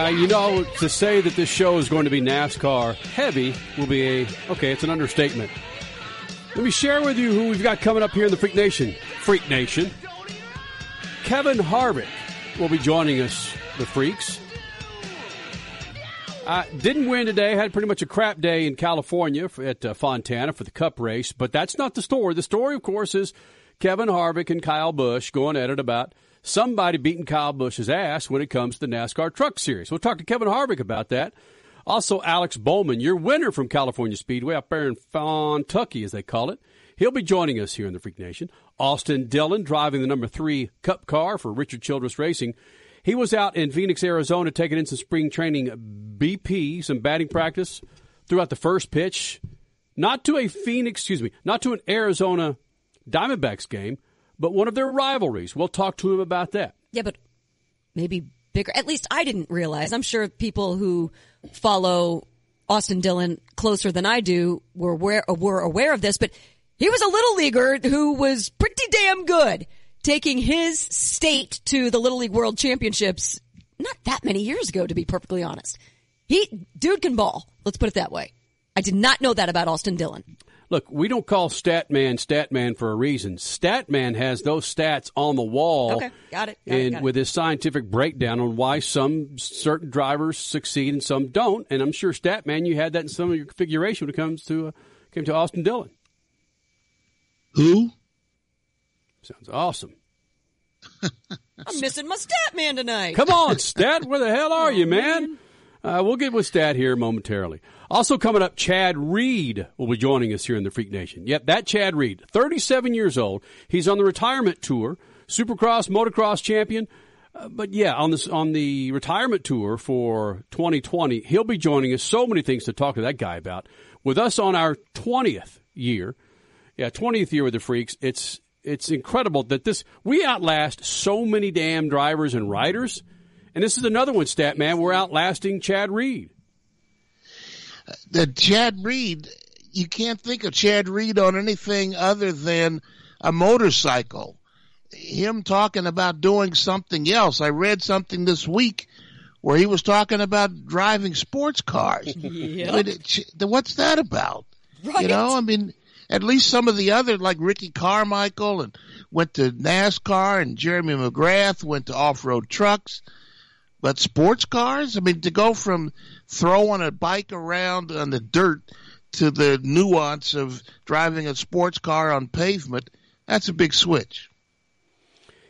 Uh, you know, to say that this show is going to be NASCAR heavy will be a okay. It's an understatement. Let me share with you who we've got coming up here in the Freak Nation. Freak Nation. Kevin Harvick will be joining us, the Freaks. Uh, didn't win today. Had pretty much a crap day in California for, at uh, Fontana for the Cup race, but that's not the story. The story, of course, is Kevin Harvick and Kyle Busch going at it about somebody beating Kyle Busch's ass when it comes to the NASCAR Truck Series. We'll talk to Kevin Harvick about that. Also, Alex Bowman, your winner from California Speedway up there in Fontucky, as they call it. He'll be joining us here in the Freak Nation. Austin Dillon driving the number three Cup car for Richard Childress Racing. He was out in Phoenix, Arizona, taking in some spring training BP, some batting practice throughout the first pitch. Not to a Phoenix, excuse me, not to an Arizona Diamondbacks game, but one of their rivalries. We'll talk to him about that. Yeah, but maybe bigger. At least I didn't realize. I'm sure people who follow Austin Dillon closer than I do were aware, were aware of this, but he was a little leaguer who was pretty damn good taking his state to the Little League World Championships not that many years ago, to be perfectly honest. He, dude can ball. Let's put it that way. I did not know that about Austin Dillon. Look, we don't call Statman Statman for a reason. Statman has those stats on the wall. Okay, got it, got it, and got it. with his scientific breakdown on why some certain drivers succeed and some don't, and I'm sure Statman, you had that in some of your configuration when it comes to uh, came to Austin Dillon. Who? Sounds awesome. I'm missing my stat man tonight. Come on, Stat, where the hell are you, man? Uh, we'll get with Stat here momentarily. Also coming up, Chad Reed will be joining us here in the Freak Nation. Yep, that Chad Reed, 37 years old. He's on the retirement tour, Supercross, motocross champion. Uh, but yeah, on this on the retirement tour for 2020, he'll be joining us. So many things to talk to that guy about. With us on our 20th year, yeah, 20th year with the Freaks. It's it's incredible that this we outlast so many damn drivers and riders, and this is another one, stat man. We're outlasting Chad Reed. The Chad Reed, you can't think of Chad Reed on anything other than a motorcycle. Him talking about doing something else. I read something this week where he was talking about driving sports cars. I mean, what's that about? Right. You know, I mean, at least some of the other, like Ricky Carmichael and went to NASCAR and Jeremy McGrath went to off-road trucks. But sports cars, I mean, to go from throwing a bike around on the dirt to the nuance of driving a sports car on pavement, that's a big switch.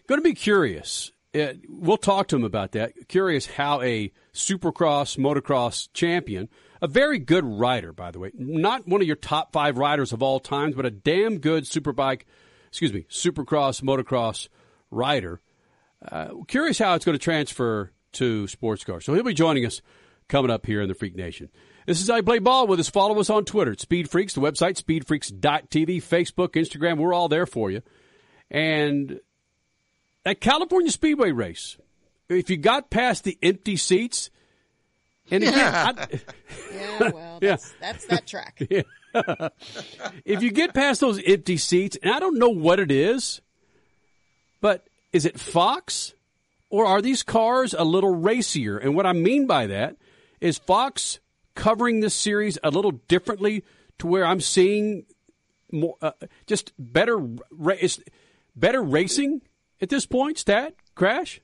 Going to be curious. Uh, we'll talk to him about that. Curious how a Supercross motocross champion, a very good rider, by the way, not one of your top five riders of all times, but a damn good superbike, excuse me, Supercross motocross rider. Uh, curious how it's going to transfer to sports cars. So he'll be joining us coming up here in the Freak Nation. This is how you play ball with us. Follow us on Twitter at Speed Freaks, the website, speedfreaks.tv, Facebook, Instagram. We're all there for you. And that California Speedway race, if you got past the empty seats, and again, I, Yeah, well, Yeah. that's, that's that track. if you get past those empty seats, and I don't know what it is, but is it Fox or are these cars a little racier? And what I mean by that is Fox covering this series a little differently to where I'm seeing more, uh, just better, ra- better racing at this point. Stat crash.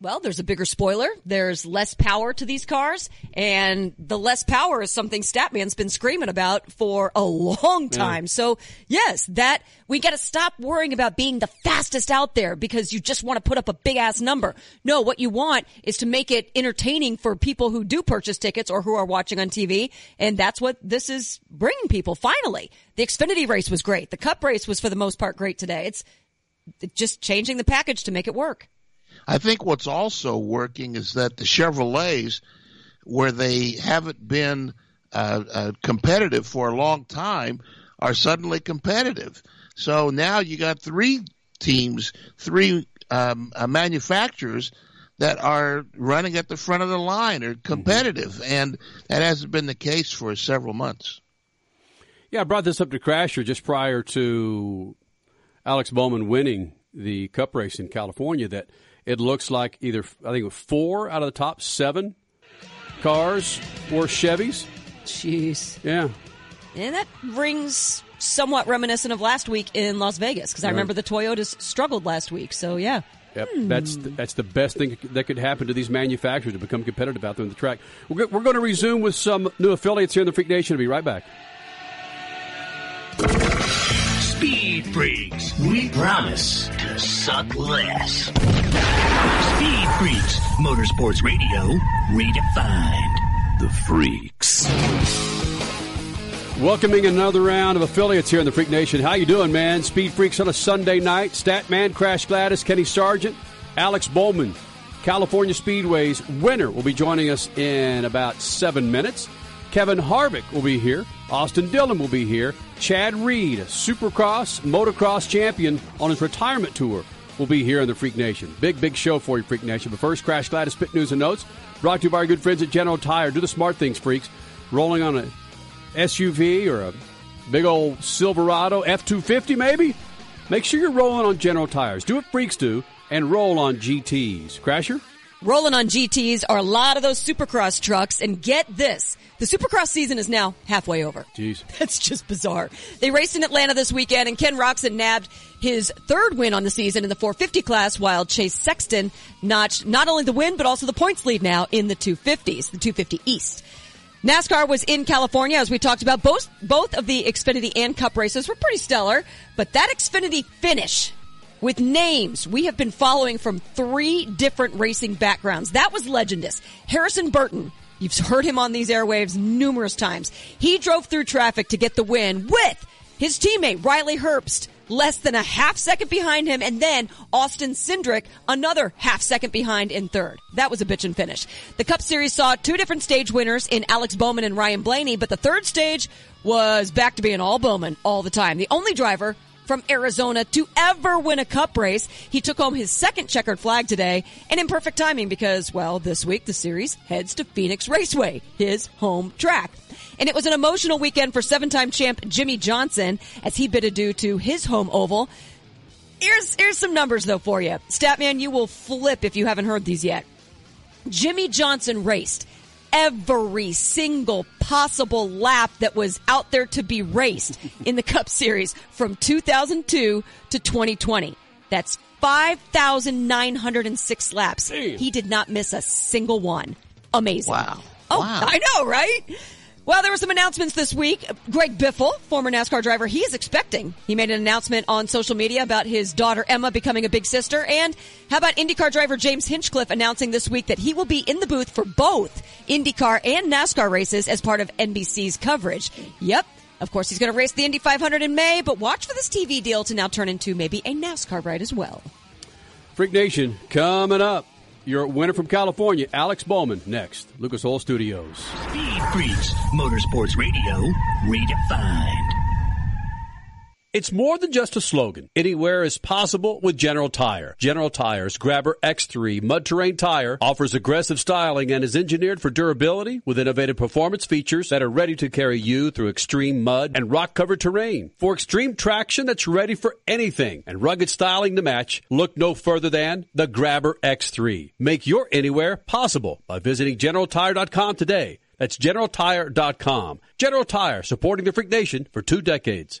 Well, there's a bigger spoiler. There's less power to these cars, and the less power is something Statman's been screaming about for a long time. Yeah. So, yes, that we got to stop worrying about being the fastest out there because you just want to put up a big ass number. No, what you want is to make it entertaining for people who do purchase tickets or who are watching on TV, and that's what this is bringing people. Finally, the Xfinity race was great. The Cup race was for the most part great today. It's just changing the package to make it work. I think what's also working is that the Chevrolets, where they haven't been uh, uh, competitive for a long time, are suddenly competitive. So now you got three teams, three um, uh, manufacturers that are running at the front of the line or competitive, mm-hmm. and that hasn't been the case for several months. Yeah, I brought this up to Crasher just prior to Alex Bowman winning the Cup race in California. That it looks like either I think four out of the top seven cars were Chevys. Jeez. Yeah. And that rings somewhat reminiscent of last week in Las Vegas because I remember the Toyotas struggled last week. So yeah. Yep, hmm. that's the, that's the best thing that could happen to these manufacturers to become competitive out there on the track. We're, we're going to resume with some new affiliates here in the Freak Nation. I'll be right back. Speed Freaks, we promise to suck less. Speed Freaks, Motorsports Radio, redefined. The Freaks. Welcoming another round of affiliates here in the Freak Nation. How you doing, man? Speed Freaks on a Sunday night. Statman, Crash Gladys, Kenny Sargent, Alex Bowman, California Speedway's winner will be joining us in about seven minutes. Kevin Harvick will be here. Austin Dillon will be here. Chad Reed, Supercross, motocross champion on his retirement tour, will be here in the Freak Nation. Big, big show for you, Freak Nation. But first, Crash Gladys Pit News and Notes, brought to you by our good friends at General Tire. Do the smart things, freaks. Rolling on a SUV or a big old Silverado F250, maybe? Make sure you're rolling on General Tires. Do what freaks do and roll on GTs. Crasher? Rolling on GTs are a lot of those Supercross trucks, and get this. The Supercross season is now halfway over. Jeez. That's just bizarre. They raced in Atlanta this weekend and Ken Roczen nabbed his third win on the season in the 450 class while Chase Sexton notched not only the win but also the points lead now in the 250s, the 250 East. NASCAR was in California as we talked about. Both, both of the Xfinity and Cup races were pretty stellar, but that Xfinity finish with names we have been following from three different racing backgrounds. That was legendous. Harrison Burton. You've heard him on these airwaves numerous times. He drove through traffic to get the win with his teammate Riley Herbst less than a half second behind him, and then Austin Cindric another half second behind in third. That was a bitchin' finish. The Cup Series saw two different stage winners in Alex Bowman and Ryan Blaney, but the third stage was back to being all Bowman all the time. The only driver from Arizona to ever win a cup race. He took home his second checkered flag today and in perfect timing because, well, this week the series heads to Phoenix Raceway, his home track. And it was an emotional weekend for seven-time champ Jimmie Johnson as he bid adieu to his home oval. Here's, here's some numbers though for you. Statman, you will flip if you haven't heard these yet. Jimmie Johnson raced every single possible lap that was out there to be raced in the Cup Series from 2002 to 2020. That's 5,906 laps. Damn. He did not miss a single one. Amazing. Wow. Oh, wow. I know, right? Well, there were some announcements this week. Greg Biffle, former NASCAR driver, he is expecting. He made an announcement on social media about his daughter Emma becoming a big sister. And how about IndyCar driver James Hinchcliffe announcing this week that he will be in the booth for both IndyCar and NASCAR races as part of NBC's coverage. Yep. Of course, he's going to race the Indy 500 in May, but watch for this TV deal to now turn into maybe a NASCAR ride as well. Freak Nation coming up. Your winner from California, Alex Bowman, next. Lucas Oil Studios. Speed Freaks, Motorsports Radio, redefined. It's more than just a slogan. Anywhere is possible with General Tire. General Tire's Grabber X3 mud terrain tire offers aggressive styling and is engineered for durability with innovative performance features that are ready to carry you through extreme mud and rock covered terrain. For extreme traction that's ready for anything and rugged styling to match, look no further than the Grabber X3. Make your anywhere possible by visiting GeneralTire.com today. That's GeneralTire.com. General Tire, supporting the Freak Nation for two decades.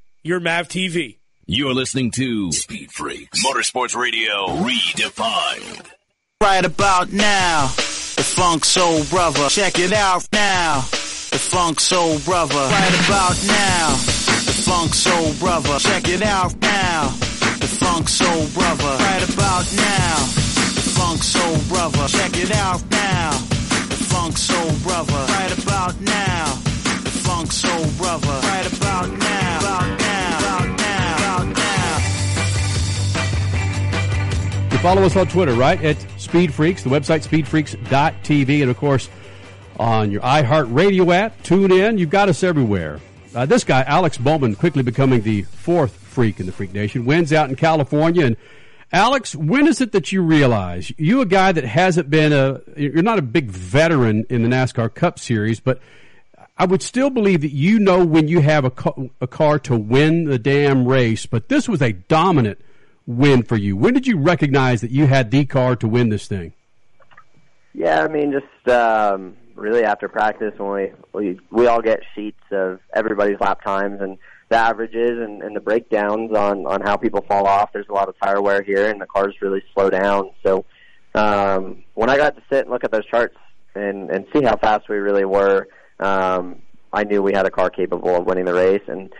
your Mav TV. You're listening to Speed Freaks Motorsports Radio Redefined. Right about now, the Funk Soul Brother. Check it out now, the Funk Soul Brother. Right about now, the Funk Soul Brother. Check it out now, the Funk Soul Brother. Right about now, the Funk Soul Brother. Check it out now, the Funk Soul Brother. Right about now, the Funk Soul Brother. Right about now, about now, about follow us on Twitter, right? At Speed Freaks, the website speedfreaks.tv, and of course on your iHeartRadio app. Tune in. You've got us everywhere. Uh, this guy, Alex Bowman, quickly becoming the fourth freak in the Freak Nation, wins out in California. And Alex, when is it that you realize you, a guy that hasn't been a, you're not a big veteran in the NASCAR Cup Series, but I would still believe that you know when you have a, ca- a car to win the damn race, but this was a dominant win for you. When did you recognize that you had the car to win this thing? Yeah, I mean, just um, really after practice when we, we we all get sheets of everybody's lap times and the averages and, and the breakdowns on on how people fall off. There's a lot of tire wear here, and the cars really slow down. So um, when I got to sit and look at those charts and and see how fast we really were, um, I knew we had a car capable of winning the race, and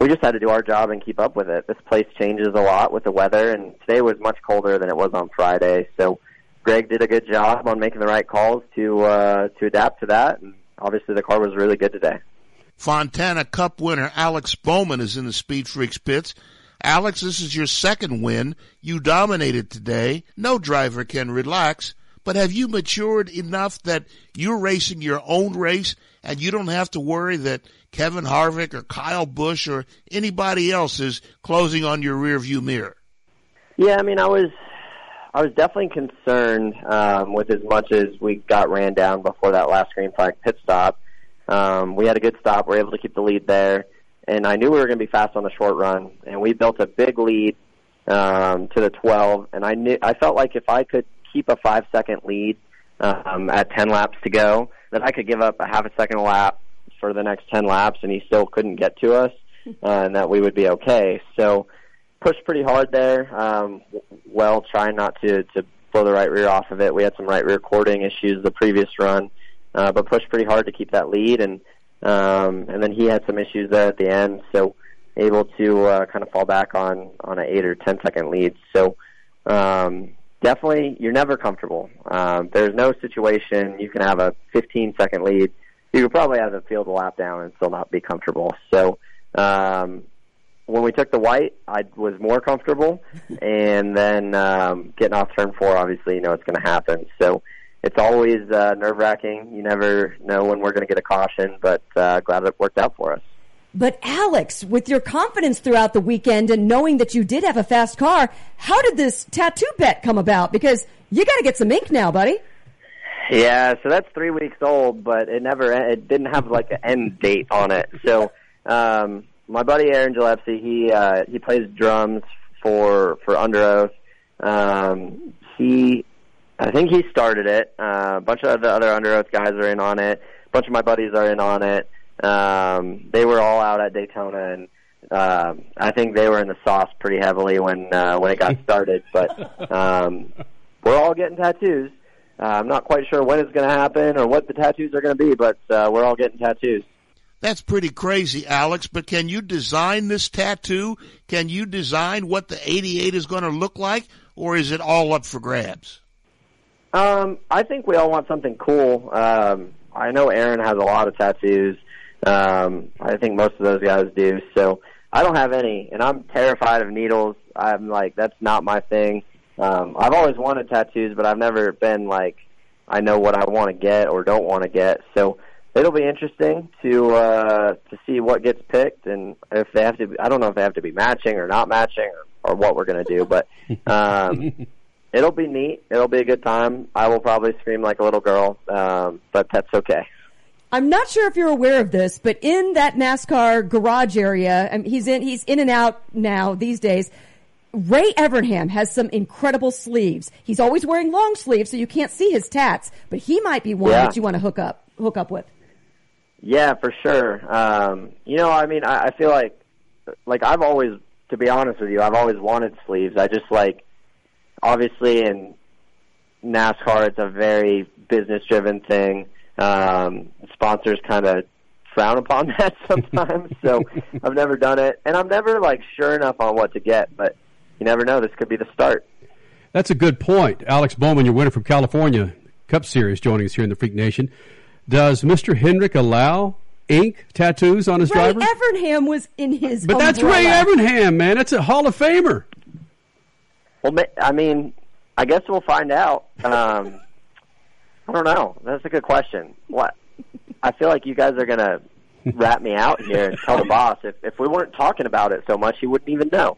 we just had to do our job and keep up with it. This place changes a lot with the weather, and today was much colder than it was on Friday. So Greg did a good job on making the right calls to uh, to adapt to that, and obviously the car was really good today. Fontana Cup winner Alex Bowman is in the Speed Freaks pits. Alex, this is your second win. You dominated today. No driver can relax. But have you matured enough that you're racing your own race and you don't have to worry that Kevin Harvick or Kyle Busch or anybody else is closing on your rearview mirror? Yeah, I mean, I was I was definitely concerned um, with as much as we got ran down before that last green flag pit stop. Um, we had a good stop. We were able to keep the lead there, and I knew we were going to be fast on the short run. And we built a big lead um, to the 12. And I knew I felt like if I could keep a five second lead um, at 10 laps to go, that I could give up a half a second lap for the next 10 laps, and he still couldn't get to us, uh, and that we would be okay. So pushed pretty hard there. Um, well, trying not to to pull the right rear off of it. We had some right rear cording issues the previous run, uh, but pushed pretty hard to keep that lead, and um, and then he had some issues there at the end, so able to uh, kind of fall back on on an eight or ten second lead. So um, definitely, you're never comfortable. Um, there's no situation you can have a 15 second lead. You could probably have the field a lap down and still not be comfortable. So um, when we took the white, I was more comfortable, and then um, getting off turn four, obviously, you know it's going to happen. So it's always uh, nerve wracking. You never know when we're going to get a caution, but uh, glad it worked out for us. But Alex, with your confidence throughout the weekend and knowing that you did have a fast car, how did this tattoo bet come about? Because you got to get some ink now, buddy. Yeah, so that's three weeks old, but it never it didn't have like an end date on it. So um, my buddy Aaron Gillespie, he uh, he plays drums for for Underoath. Um, he, I think he started it. Uh, a bunch of the other Underoath guys are in on it. A bunch of my buddies are in on it. Um, they were all out at Daytona, and uh, I think they were in the sauce pretty heavily when uh, when it got started. But um, we're all getting tattoos. Uh, I'm not quite sure when it's going to happen or what the tattoos are going to be, but uh, we're all getting tattoos. That's pretty crazy, Alex. But can you design this tattoo? Can you design what the 88 is going to look like, or is it all up for grabs? Um, I think we all want something cool. Um, I know Aaron has a lot of tattoos. Um, I think most of those guys do. So I don't have any, and I'm terrified of needles. I'm like, that's not my thing. Um, I've always wanted tattoos, but I've never been like, I know what I want to get or don't want to get. So it'll be interesting to uh, to see what gets picked, and if they have to. Be, I don't know if they have to be matching or not matching, or, or what we're going to do, but. Um, It'll be neat. It'll be a good time. I will probably scream like a little girl, um, but that's okay. I'm not sure if you're aware of this, but in that NASCAR garage area, I mean, he's in he's in and out now these days. Ray Evernham has some incredible sleeves. He's always wearing long sleeves, so you can't see his tats. But he might be one Yeah. that you want to hook up hook up with. Yeah, for sure. Um, you know, I mean, I, I feel like, like I've always, to be honest with you, I've always wanted sleeves. I just like, obviously in NASCAR, it's a very business-driven thing. Um, sponsors kind of frown upon that sometimes, so I've never done it, and I'm never like sure enough on what to get. But you never know; this could be the start. That's a good point. Alex Bowman, your winner from California Cup Series, joining us here in the Freak Nation. Does Mr. Hendrick allow ink tattoos on his Ray drivers? Evernham was in his. but that's Ray umbrella. Evernham, man. That's a Hall of Famer. Well, I mean, I guess we'll find out. Um, I don't know. That's a good question. What? I feel like you guys are gonna rat me out here and tell the boss if if we weren't talking about it so much, he wouldn't even know.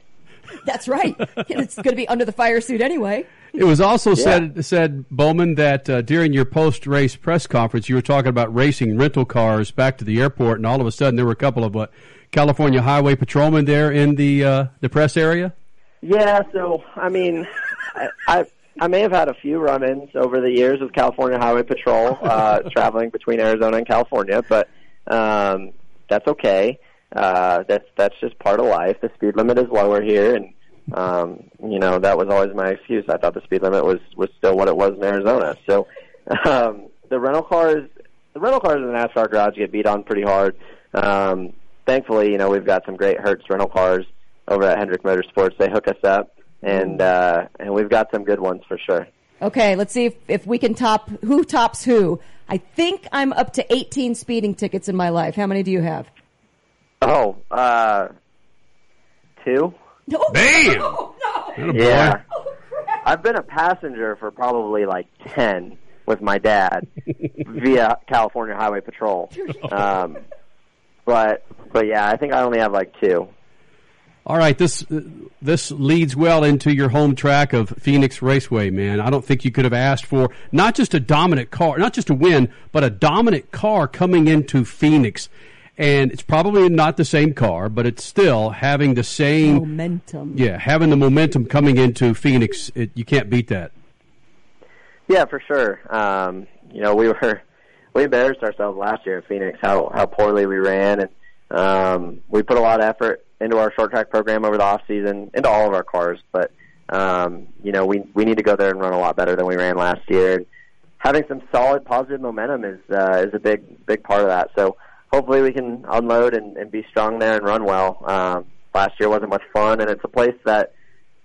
That's right. it's going to be under the fire suit anyway. It was also said said Bowman that uh, during your post race press conference you were talking about racing rental cars back to the airport, and all of a sudden there were a couple of what California Highway patrolmen there in the uh, the press area. Yeah. So I mean, I. I I may have had a few run-ins over the years with California Highway Patrol, uh, traveling between Arizona and California, but um, that's okay. Uh, that's that's just part of life. The speed limit is lower here, and um, you know that was always my excuse. I thought the speed limit was was still what it was in Arizona. So um, the rental cars, the rental cars in the NASCAR garage get beat on pretty hard. Um, thankfully, you know we've got some great Hertz rental cars over at Hendrick Motorsports. They hook us up, and uh, and we've got some good ones for sure. Okay, let's see if, if we can top who tops who. I think I'm up to 18 speeding tickets in my life. How many do you have? Oh, uh, two. No. Bam! Yeah. I've been a passenger for probably like 10 with my dad via California Highway Patrol. Um, but, but yeah, I think I only have like two. All right, this this leads well into your home track of Phoenix Raceway, man. I don't think you could have asked for not just a dominant car, not just a win, but a dominant car coming into Phoenix. And it's probably not the same car, but it's still having the same Momentum. Yeah, having the momentum coming into Phoenix, it, you can't beat that. Yeah, for sure. Um, you know, we were we embarrassed ourselves last year at Phoenix how how poorly we ran, and um, we put a lot of effort into our short track program over the off season, into all of our cars. But Um, you know, we we need to go there and run a lot better than we ran last year. And having some solid positive momentum is uh, is a big big part of that. So hopefully we can unload and, and be strong there and run well. Um, last year wasn't much fun, and it's a place that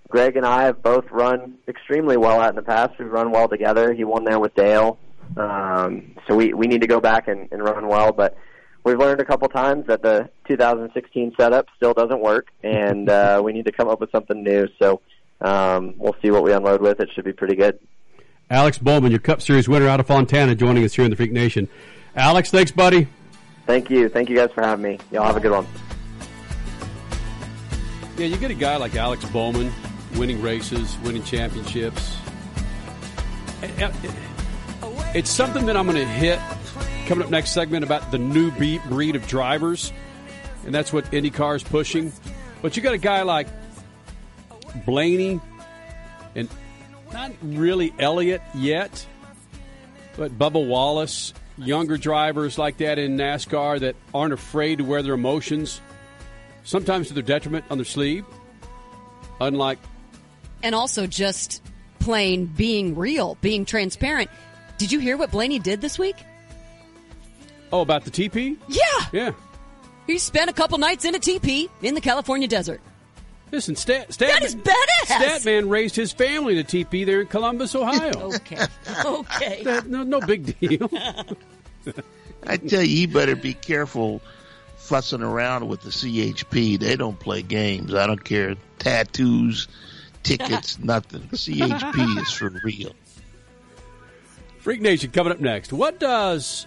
Greg and I have both run extremely well at in the past. We've run well together. He won there with Dale, um, so we we need to go back and, and run well. But we've learned a couple times that the 2016 setup still doesn't work, and uh, we need to come up with something new. So um, we'll see what we unload with. It should be pretty good. Alex Bowman, your Cup Series winner out of Fontana, joining us here in the Freak Nation. Alex, thanks, buddy. Thank you. Thank you guys for having me. Y'all have a good one. Yeah, you get a guy like Alex Bowman winning races, winning championships. It's something that I'm going to hit coming up next segment about the new breed of drivers, and that's what IndyCar is pushing. But you got a guy like Blaney, and not really Elliott yet, but Bubba Wallace, younger drivers like that in NASCAR that aren't afraid to wear their emotions, sometimes to their detriment, on their sleeve. Unlike. And also just plain being real, being transparent. Did you hear what Blaney did this week? Oh, about the TP? Yeah. Yeah. He spent a couple nights in a TP in the California desert. Listen, Stat, Stat that is badass. Statman raised his family in a TP there in Columbus, Ohio. okay. Okay. That, no, no big deal. I tell you, you better be careful fussing around with the CHP. They don't play games. I don't care. Tattoos, tickets, nothing. CHP is for real. Freak Nation coming up next. What does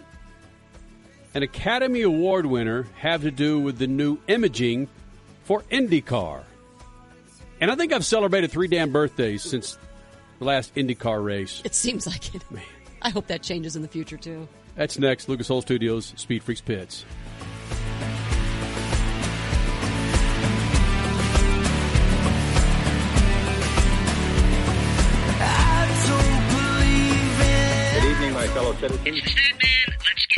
an Academy Award winner have to do with the new imaging for IndyCar? And I think I've celebrated three damn birthdays since the last IndyCar race. It seems like it. Man. I hope that changes in the future, too. That's next. Lucas Oil Studios, Speed Freaks Pits. Good evening, my fellow citizens.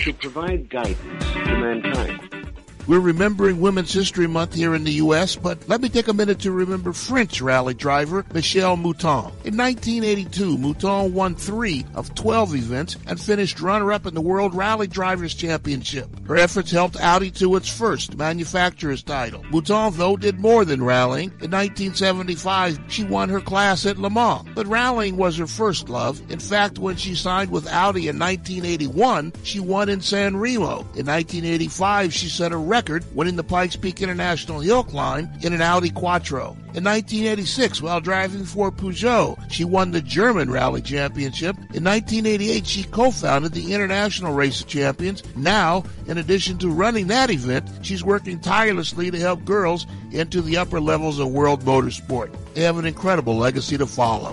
To provide guidance to mankind. We're remembering Women's History Month here in the U.S., but let me take a minute to remember French rally driver Michèle Mouton. In 1982, Mouton won three of 12 events and finished runner-up in the World Rally Drivers Championship. Her efforts helped Audi to its first manufacturer's title. Mouton, though, did more than rallying. In 1975, she won her class at Le Mans, but rallying was her first love. In fact, when she signed with Audi in 1981, she won in San Remo. In 1985, she set a record winning the Pikes Peak International Hill Climb in an Audi Quattro. In 1986, while driving for Peugeot, she won the German Rally Championship. In 1988, she co-founded the International Race of Champions. Now, in addition to running that event, she's working tirelessly to help girls into the upper levels of world motorsport. They have an incredible legacy to follow.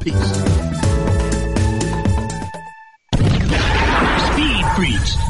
Peace.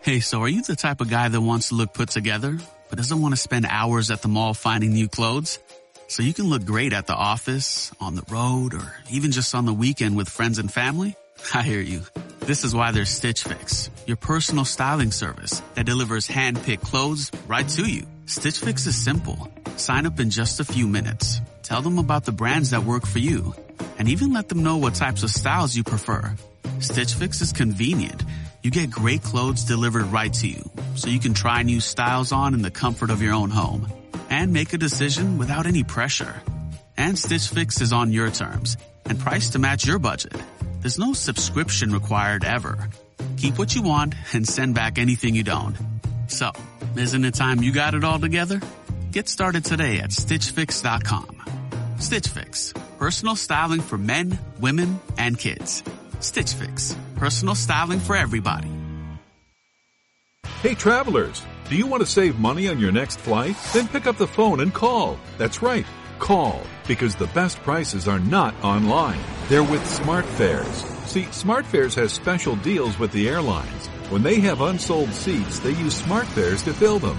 Hey, so are you the type of guy that wants to look put together, but doesn't want to spend hours at the mall finding new clothes? So you can look great at the office, on the road, or even just on the weekend with friends and family? I hear you. This is why there's Stitch Fix, your personal styling service that delivers hand-picked clothes right to you. Stitch Fix is simple. Sign up in just a few minutes. Tell them about the brands that work for you, and even let them know what types of styles you prefer. Stitch Fix is convenient you get great clothes delivered right to you, so you can try new styles on in the comfort of your own home and make a decision without any pressure. And Stitch Fix is on your terms and priced to match your budget. There's no subscription required ever. Keep what you want and send back anything you don't. So, isn't it time you got it all together? Get started today at StitchFix.com. Stitch Fix. Personal styling for men, women, and kids. Stitch Fix. Personal styling for everybody. Hey travelers, do you want to save money on your next flight? Then pick up the phone and call. That's right, call, because the best prices are not online. They're with SmartFares. See, SmartFares has special deals with the airlines. When they have unsold seats, they use SmartFares to fill them.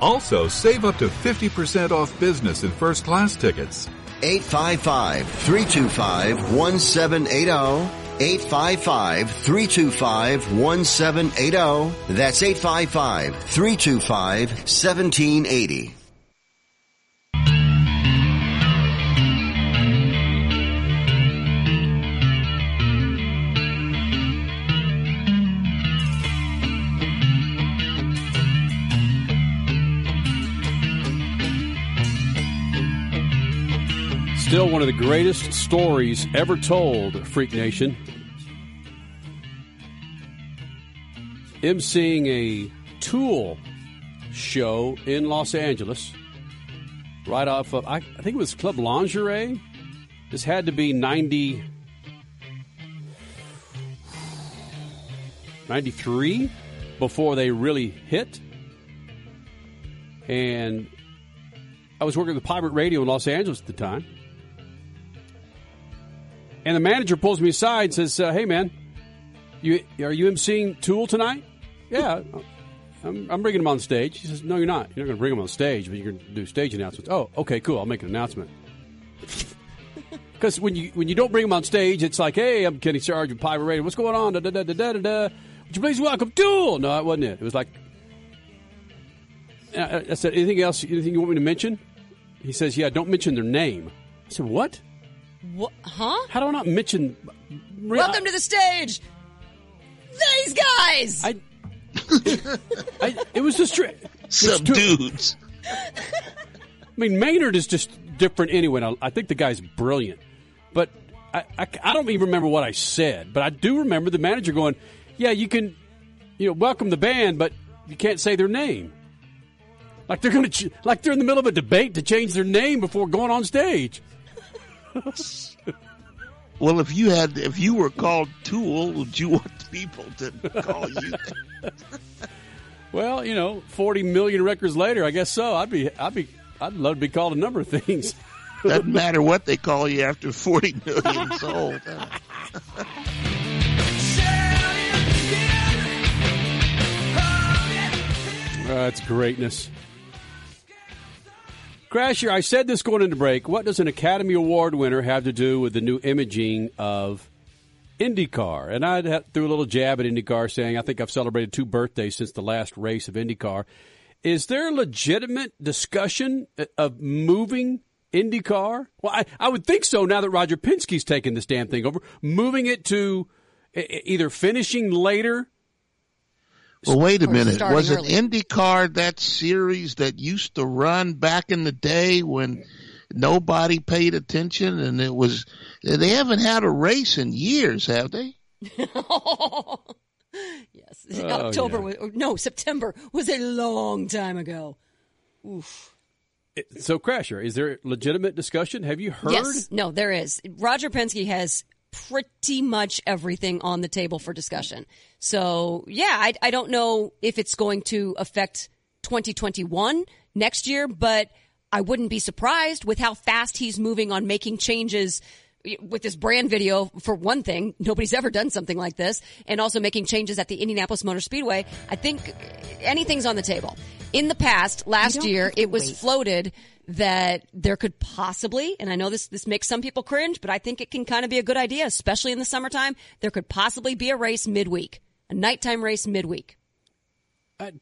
Also, save up to 50% off business and first class tickets. 855 325 1780. 855 325 1780. That's 855 Still one of the greatest stories ever told, Freak Nation. emceeing a Tool show in Los Angeles, right off of, I, I think it was Club Lingerie. This had to be 90, 93 before they really hit. And I was working with Pirate Radio in Los Angeles at the time. And the manager pulls me aside and says, uh, "Hey, man, you are you emceeing Tool tonight?" yeah, I'm, I'm bringing him on stage. He says, "No, you're not. You're not going to bring him on stage, but you're going to do stage announcements." Oh, okay, cool. I'll make an announcement. Because when you when you don't bring him on stage, it's like, "Hey, I'm Kenny Sarge of Pirate Radio. What's going on?" Da, da, da, da, da, da. Would you please welcome Tool? No, that wasn't it. It was like, I, I said, "Anything else? Anything you want me to mention?" He says, "Yeah, don't mention their name." I said, "What?" What? Huh? How do I not mention? Welcome to the stage, these guys. I, I it was just tri- Some too- dudes. I mean, Maynard is just different anyway. I, I think the guy's brilliant, but I, I, I don't even remember what I said. But I do remember the manager going, "Yeah, you can, you know, welcome the band, but you can't say their name." Like they're going to, ch- like they're in the middle of a debate to change their name before going on stage. Well, if you had, if you were called Tool, would you want people to call you? Well, you know, forty million records later, I guess so. I'd be, I'd be, I'd love to be called a number of things. Doesn't matter what they call you after forty million sold. That's greatness. Crasher, I said this going into break. What does an Academy Award winner have to do with the new imaging of IndyCar? And I threw a little jab at IndyCar saying, I think I've celebrated two birthdays since the last race of IndyCar. Is there legitimate discussion of moving IndyCar? Well, I, I would think so now that Roger Penske's taken this damn thing over. Moving it to either finishing later. Well, wait a minute. starting Was it early. IndyCar that series that used to run back in the day when nobody paid attention and it was? They haven't had a race in years, have they? yes, Oh, October yeah. was no September was a long time ago. Oof. So, Crasher, is there legitimate discussion? Have you heard? Yes, no, there is. Roger Penske has pretty much everything on the table for discussion. So, yeah, I, I don't know if it's going to affect 2021 next year, but I wouldn't be surprised with how fast he's moving on making changes with this brand video for one thing. Nobody's ever done something like this and also making changes at the Indianapolis Motor Speedway. I think anything's on the table. In the past, last year, it was wait. floated that there could possibly, and I know this this makes some people cringe, but I think it can kind of be a good idea, especially in the summertime. There could possibly be a race midweek, a nighttime race midweek. Uh,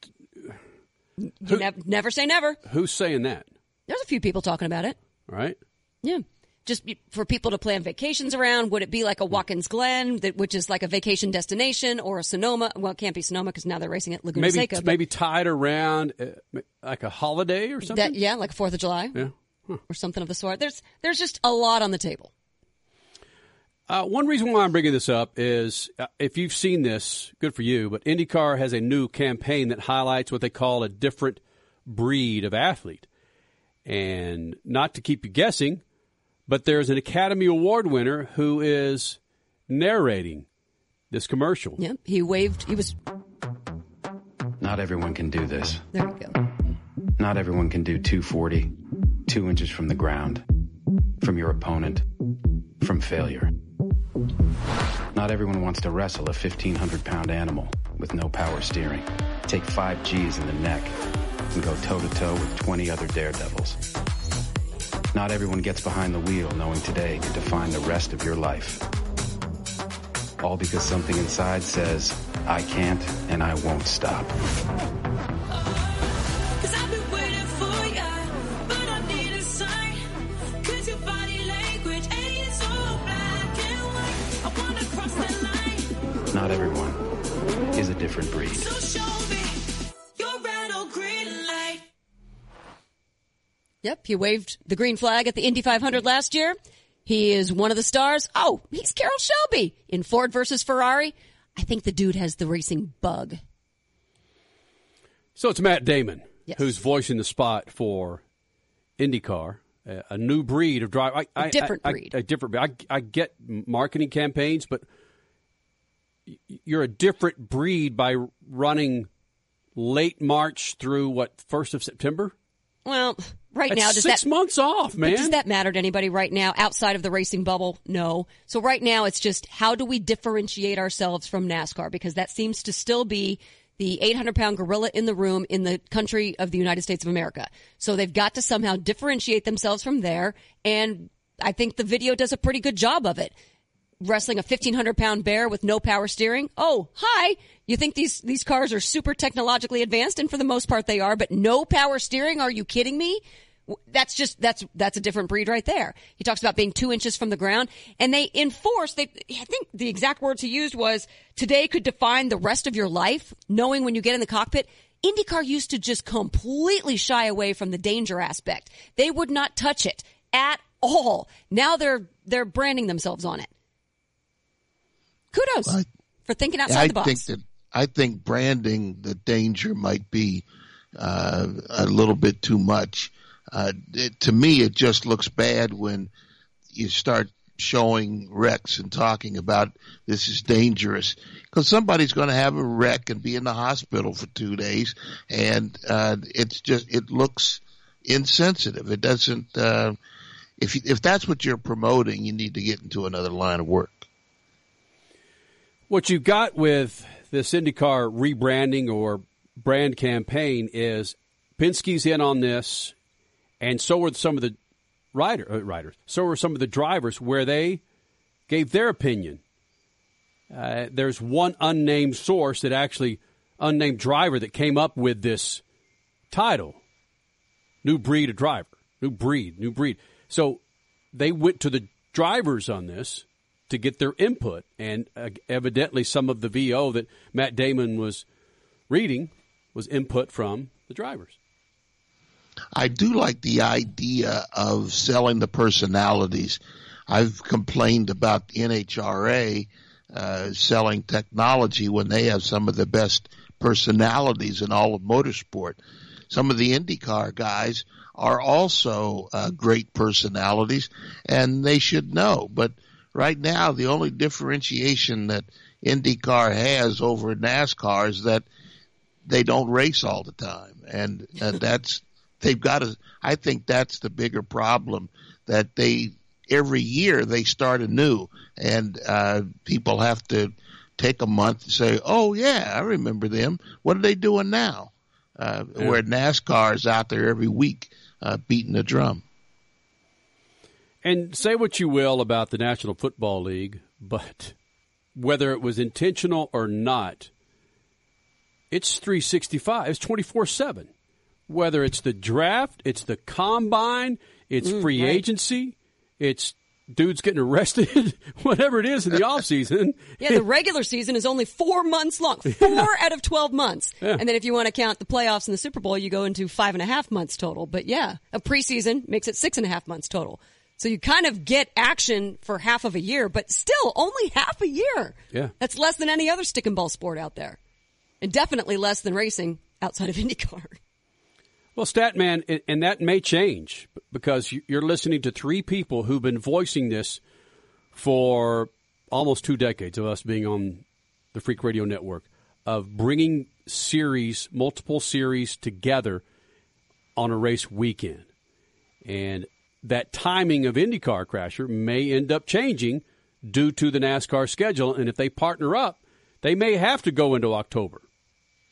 you nev- never say never. Who's saying that? There's a few people talking about it. Right? Yeah. Just be- for people to plan vacations around, would it be like a Watkins Glen, that, which is like a vacation destination, or a Sonoma? Well, it can't be Sonoma because now they're racing at Laguna Maybe Seca. maybe tied around uh, like a holiday or something. that, yeah, like Fourth of July yeah. or something of the sort. There's there's just a lot on the table. Uh, one reason why I'm bringing this up is uh, if you've seen this, good for you. But IndyCar has a new campaign that highlights what they call a different breed of athlete. And not to keep you guessing, but there's an Academy Award winner who is narrating this commercial. Yeah, he waved. He was Not everyone can do this. there. We go. Not everyone can do 240, two inches from the ground, from your opponent, from failure. Not everyone wants to wrestle a 1,500 pound animal with no power steering, take five G's in the neck, and go toe to toe with 20 other daredevils. Not everyone gets behind the wheel knowing today could define the rest of your life. All because something inside says, I can't and I won't stop. Not everyone is a different breed. Yep, he waved the green flag at the Indy 500 last year. He is one of the stars. Oh, he's Carroll Shelby in Ford versus Ferrari. I think the dude has the racing bug. So it's Matt Damon Yes. who's voicing the spot for IndyCar, a, a new breed of. I, I- different I- breed. a different breed. I, I get marketing campaigns, but you're a different breed by running late March through what first of September. Well, right That's now, does six that months off, man. does that matter to anybody right now outside of the racing bubble? No. So right now, it's just how do we differentiate ourselves from NASCAR because that seems to still be the 800 pound gorilla in the room in the country of the United States of America. So they've got to somehow differentiate themselves from there. And I think the video does a pretty good job of it. Wrestling a 1500 pound bear with no power steering. Oh, hi. You think these, these cars are super technologically advanced? And for the most part they are, but no power steering? Are you kidding me? That's just that's that's a different breed right there. He talks about being two inches from the ground, and they enforce. They I think the exact words he used was today could define the rest of your life. Knowing when you get in the cockpit, IndyCar used to just completely shy away from the danger aspect. They would not touch it at all. Now they're they're branding themselves on it. Kudos for thinking outside I the box. think that I think branding the danger might be uh, a little bit too much. Uh, it, to me, it just looks bad when you start showing wrecks and talking about this is dangerous because somebody's going to have a wreck and be in the hospital for two days, and uh, it's just it looks insensitive. It doesn't. Uh, if you- if that's what you're promoting, you need to get into another line of work. What you've got with this IndyCar rebranding or brand campaign is Penske's in on this, and so were some of the rider, uh, riders. So are some of the drivers where they gave their opinion. Uh, there's one unnamed source that actually, unnamed driver that came up with this title. New breed of driver. New breed, new breed. So they went to the drivers on this to get their input. And uh, evidently, some of the VO that Matt Damon was reading was input from the drivers. I do like the idea of selling the personalities. I've complained about the NHRA uh, selling technology when they have some of the best personalities in all of motorsport. Some of the IndyCar guys are also uh, great personalities, and they should know. But right now, the only differentiation that IndyCar has over NASCAR is that they don't race all the time, and uh, that's they've got to. I think that's the bigger problem that they every year they start anew, and uh, people have to take a month to say, "Oh yeah, I remember them. What are they doing now?" uh, where NASCAR is out there every week uh, beating the drum. And say what you will about the National Football League, but whether it was intentional or not, it's 365. It's 24 7. Whether it's the draft, it's the combine, it's Mm, free right. agency, it's dudes getting arrested, whatever it is in the offseason. Yeah, the regular season is only four months long. Four out of 12 months. Yeah. And then if you want to count the playoffs and the Super Bowl, you go into five and a half months total. But yeah, a preseason makes it six and a half months total. So you kind of get action for half of a year, but still only half a year. Yeah. That's less than any other stick and ball sport out there. And definitely less than racing outside of IndyCar. Well, Statman, and- that may change because you- you're listening to three people who've been voicing this for almost two decades of us being on the Freak Radio Network of bringing series, multiple series together on a race weekend. And that timing of IndyCar Crasher may end up changing due to the NASCAR schedule. And if they partner up, they may have to go into October.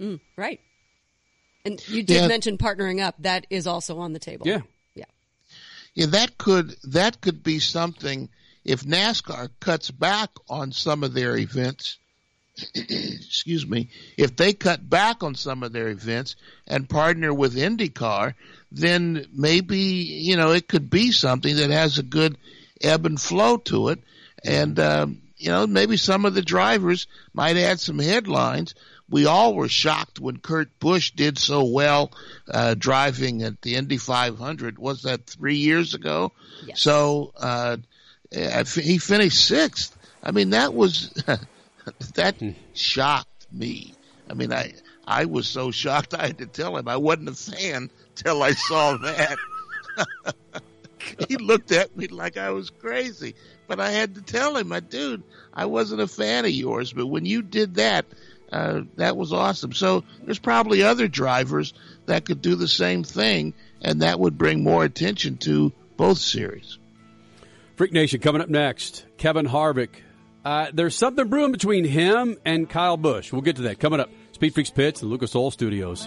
Mm, right. And you did Yeah. mention partnering up. That is also on the table. Yeah. Yeah. Yeah, that could that could be something if NASCAR cuts back on some of their events. excuse me, if they cut back on some of their events and partner with IndyCar, then maybe you know it could be something that has a good ebb and flow to it, and um, you know maybe some of the drivers might add some headlines. We all were shocked when Kurt Busch did so well uh, driving at the Indy 500. Was that three years ago? So uh, uh, he finished sixth. I mean, that was that shocked me. I mean, I I was so shocked I had to tell him I wasn't a fan till I saw that. he looked at me like I was crazy, but I had to tell him, "My dude, I wasn't a fan of yours, but when you did that, uh, that was awesome." So there's probably other drivers that could do the same thing, and that would bring more attention to both series. Freak Nation coming up next. Kevin Harvick. Uh, there's something brewing between him and Kyle Busch. We'll get to that coming up. Speed Freaks Pits and Lucas Oil Studios.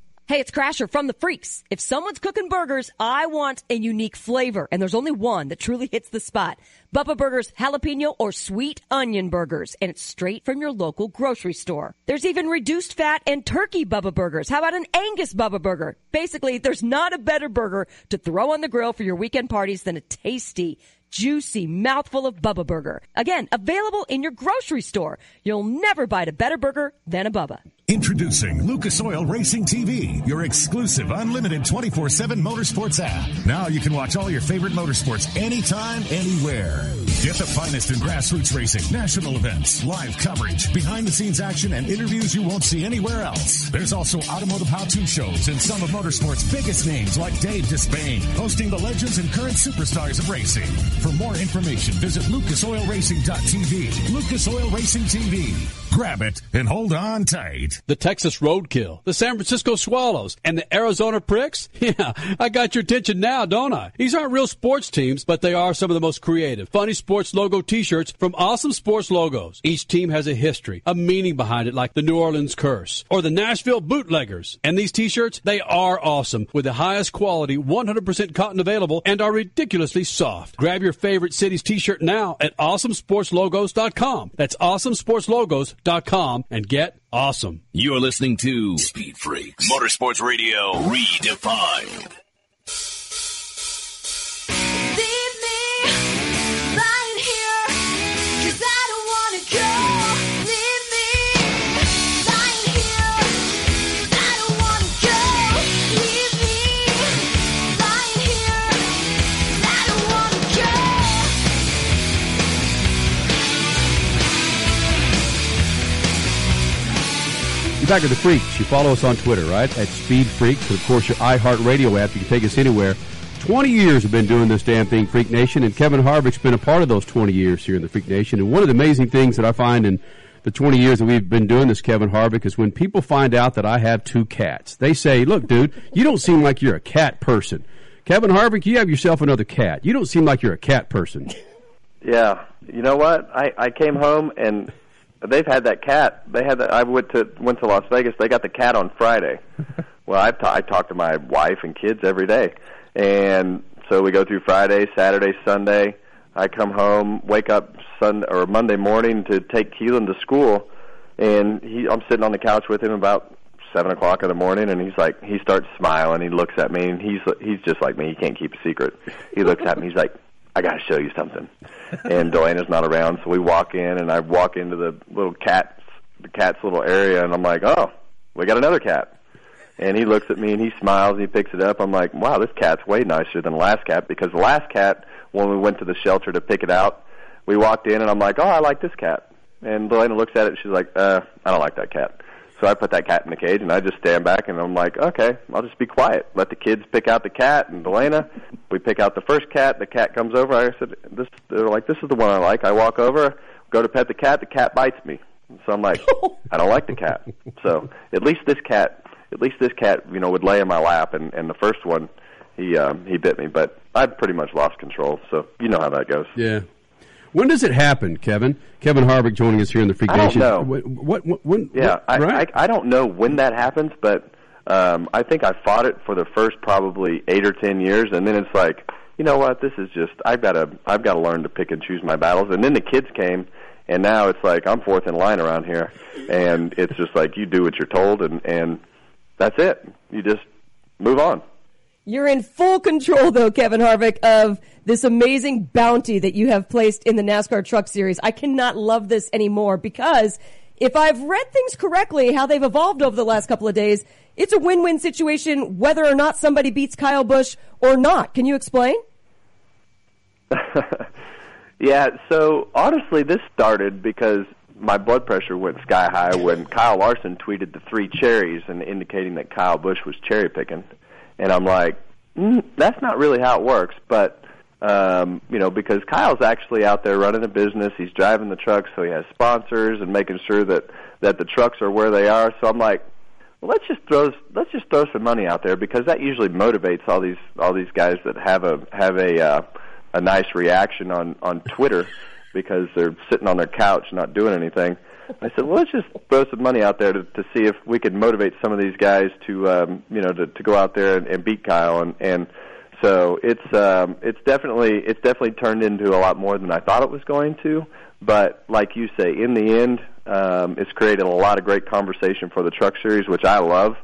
Hey, it's Crasher from the Freaks. If someone's cooking burgers, I want a unique flavor, and there's only one that truly hits the spot. Bubba Burgers jalapeno or sweet onion burgers, and it's straight from your local grocery store. There's even reduced fat and turkey Bubba Burgers. How about an Angus Bubba Burger? Basically, there's not a better burger to throw on the grill for your weekend parties than a tasty, juicy mouthful of Bubba Burger. Again, available in your grocery store. You'll never bite a better burger than a Bubba. Introducing Lucas Oil Racing TV, your exclusive unlimited 24-7 motorsports app. Now you can watch all your favorite motorsports anytime, anywhere. Get the finest in grassroots racing, national events, live coverage, behind the scenes action, and interviews you won't see anywhere else. There's also automotive how-to shows and some of motorsports' biggest names like Dave Despain, hosting the legends and current superstars of racing. For more information, visit lucasoilracing.tv. Lucas Oil Racing TV. Grab it and hold on tight. The Texas Roadkill, the San Francisco Swallows, and the Arizona Pricks? Yeah, I got your attention now, don't I? These aren't real sports teams, but they are some of the most creative, funny sports logo t-shirts from awesome sports logos. Each team has a history, a meaning behind it, like the New Orleans Curse or the Nashville Bootleggers. And these t-shirts, they are awesome with the highest quality, 100% cotton available and are ridiculously soft. Grab your favorite city's t-shirt now at awesomesportslogos.com. That's awesomesportslogos.com and get awesome. You're listening to Speed Freaks Motorsports Radio Redefined. Back to the Freaks. You follow us on Twitter, right? At Speed Freaks. And of course, your iHeartRadio app. You can take us anywhere. 20 years have been doing this damn thing, Freak Nation, and Kevin Harvick's been a part of those 20 years here in the Freak Nation. And one of the amazing things that I find in the 20 years that we've been doing this, Kevin Harvick, is when people find out that I have two cats. They say, look, dude, you don't seem like you're a cat person. Kevin Harvick, you have yourself another cat. You don't seem like you're a cat person. Yeah. You know what? I, I came home and They've had that cat. They had that. I went to went to Las Vegas. They got the cat on Friday. well, I ta- I talk to my wife and kids every day, and so we go through Friday, Saturday, Sunday. I come home, wake up Sunday or Monday morning to take Keelan to school, and he I'm sitting on the couch with him about seven o'clock in the morning, and he's like he starts smiling. He looks at me, and he's he's just like me. He can't keep a secret. He looks at me. He's like, I got to show you something. and DeLana's not around, so we walk in, and I walk into the little cat's the cat's little area, and I'm like, oh, we got another cat. And he looks at me and he smiles and he picks it up. I'm like, wow, this cat's way nicer than the last cat because the last cat, when we went to the shelter to pick it out, we walked in and I'm like, oh, I like this cat. And DeLana looks at it. And she's like, uh, I don't like that cat. So I put that cat in the cage, and I just stand back, and I'm like, okay, I'll just be quiet. Let the kids pick out the cat, and DeLana, we pick out the first cat. The cat comes over. I said, this. They're like, this is the one I like. I walk over, go to pet the cat. The cat bites me. So I'm like, I don't like the cat. So at least this cat, at least this cat, you know, would lay in my lap, and and the first one, he um, he bit me, but I've pretty much lost control. So you know how that goes. Yeah. When does it happen, Kevin? Kevin Harvick joining us here in the Freak I don't know. What, what, what, when, Yeah, what- I, right? I I don't know when that happens, but um, I think I fought it for the first probably eight or ten years, and then it's like, you know what? This is just I've got to I've got to learn to pick and choose my battles. And then the kids came, and now it's like I'm fourth in line around here, and it's just like you do what you're told, and and that's it. You just move on. You're in full control, though, Kevin Harvick, of this amazing bounty that you have placed in the NASCAR Truck Series. I cannot love this anymore because if I've read things correctly, how they've evolved over the last couple of days, it's a win-win situation whether or not somebody beats Kyle Busch or not. Can you explain? Yeah, so honestly, this started because my blood pressure went sky high when Kyle Larson tweeted the three cherries and indicating that Kyle Busch was cherry picking, and I'm like, mm, that's not really how it works. But um, you know, because Kyle's actually out there running a business, he's driving the trucks, so he has sponsors and making sure that that the trucks are where they are. So I'm like, well, let's just throw let's just throw some money out there because that usually motivates all these all these guys that have a have a uh, a nice reaction on on Twitter because they're sitting on their couch not doing anything. I said, well, let's just throw some money out there to, to see if we could motivate some of these guys to um, you know to, to go out there and, and beat Kyle and and so it's um, it's definitely it's definitely turned into a lot more than I thought it was going to. But like you say, in the end, um, it's created a lot of great conversation for the Truck Series, which I love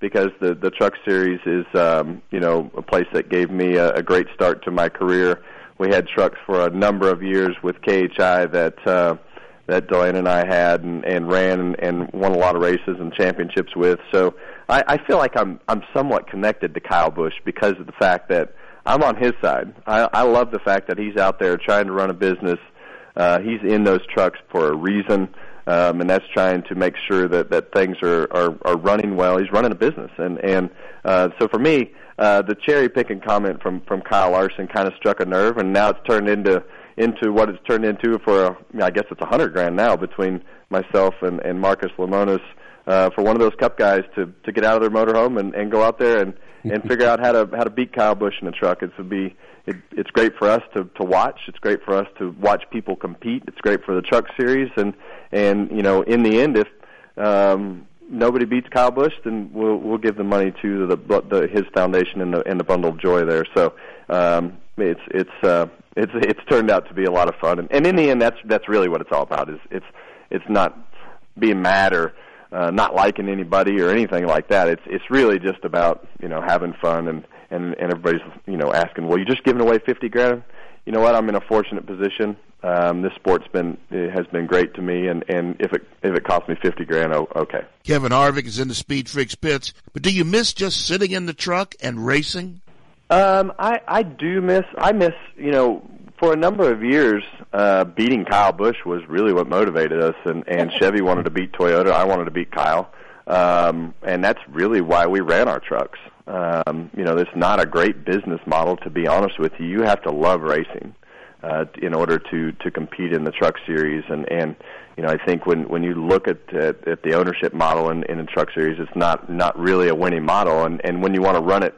because the the Truck Series is um, you know a place that gave me a, a great start to my career. We had trucks for a number of years with KHI that uh, that DeLana and I had and, and ran and, and won a lot of races and championships with. So I, I feel like I'm I'm somewhat connected to Kyle Busch because of the fact that I'm on his side. I, I love the fact that he's out there trying to run a business. Uh, he's in those trucks for a reason, um, and that's trying to make sure that that things are are, are running well. He's running a business, and and uh, so for me, uh, the cherry picking comment from from Kyle Larson kind of struck a nerve, and now it's turned into into what it's turned into for I guess it's a hundred grand now between myself and, and Marcus Lemonis uh, for one of those Cup guys to to get out of their motorhome and, and go out there and and figure out how to how to beat Kyle Busch in a truck. It's would be it, it's great for us to to watch. It's great for us to watch people compete. It's great for the truck series and and you know in the end if um, nobody beats Kyle Busch, then we'll we'll give the money to the, the his foundation and the and the bundle of joy there. So um, it's it's uh, it's it's turned out to be a lot of fun, and, and in the end, that's that's really what it's all about. Is it's it's not being mad or uh, not liking anybody or anything like that. It's it's really just about you know having fun and and and everybody's you know asking, well, you're just giving away fifty grand. You know what? I'm in a fortunate position. Um, this sport's been it has been great to me, and and if it if it costs me fifty grand, oh, okay. Kevin Harvick is in the Speed Freaks pits, but do you miss just sitting in the truck and racing? Um, I I do miss I miss you know for a number of years uh, beating Kyle Busch was really what motivated us, and and Chevy wanted to beat Toyota, I wanted to beat Kyle, um, and that's really why we ran our trucks. Um, you know, it's not a great business model to be honest with you. You have to love racing uh, in order to to compete in the truck series, and and you know I think when when you look at at, at the ownership model in, in the truck series, it's not not really a winning model, and and when you want to run it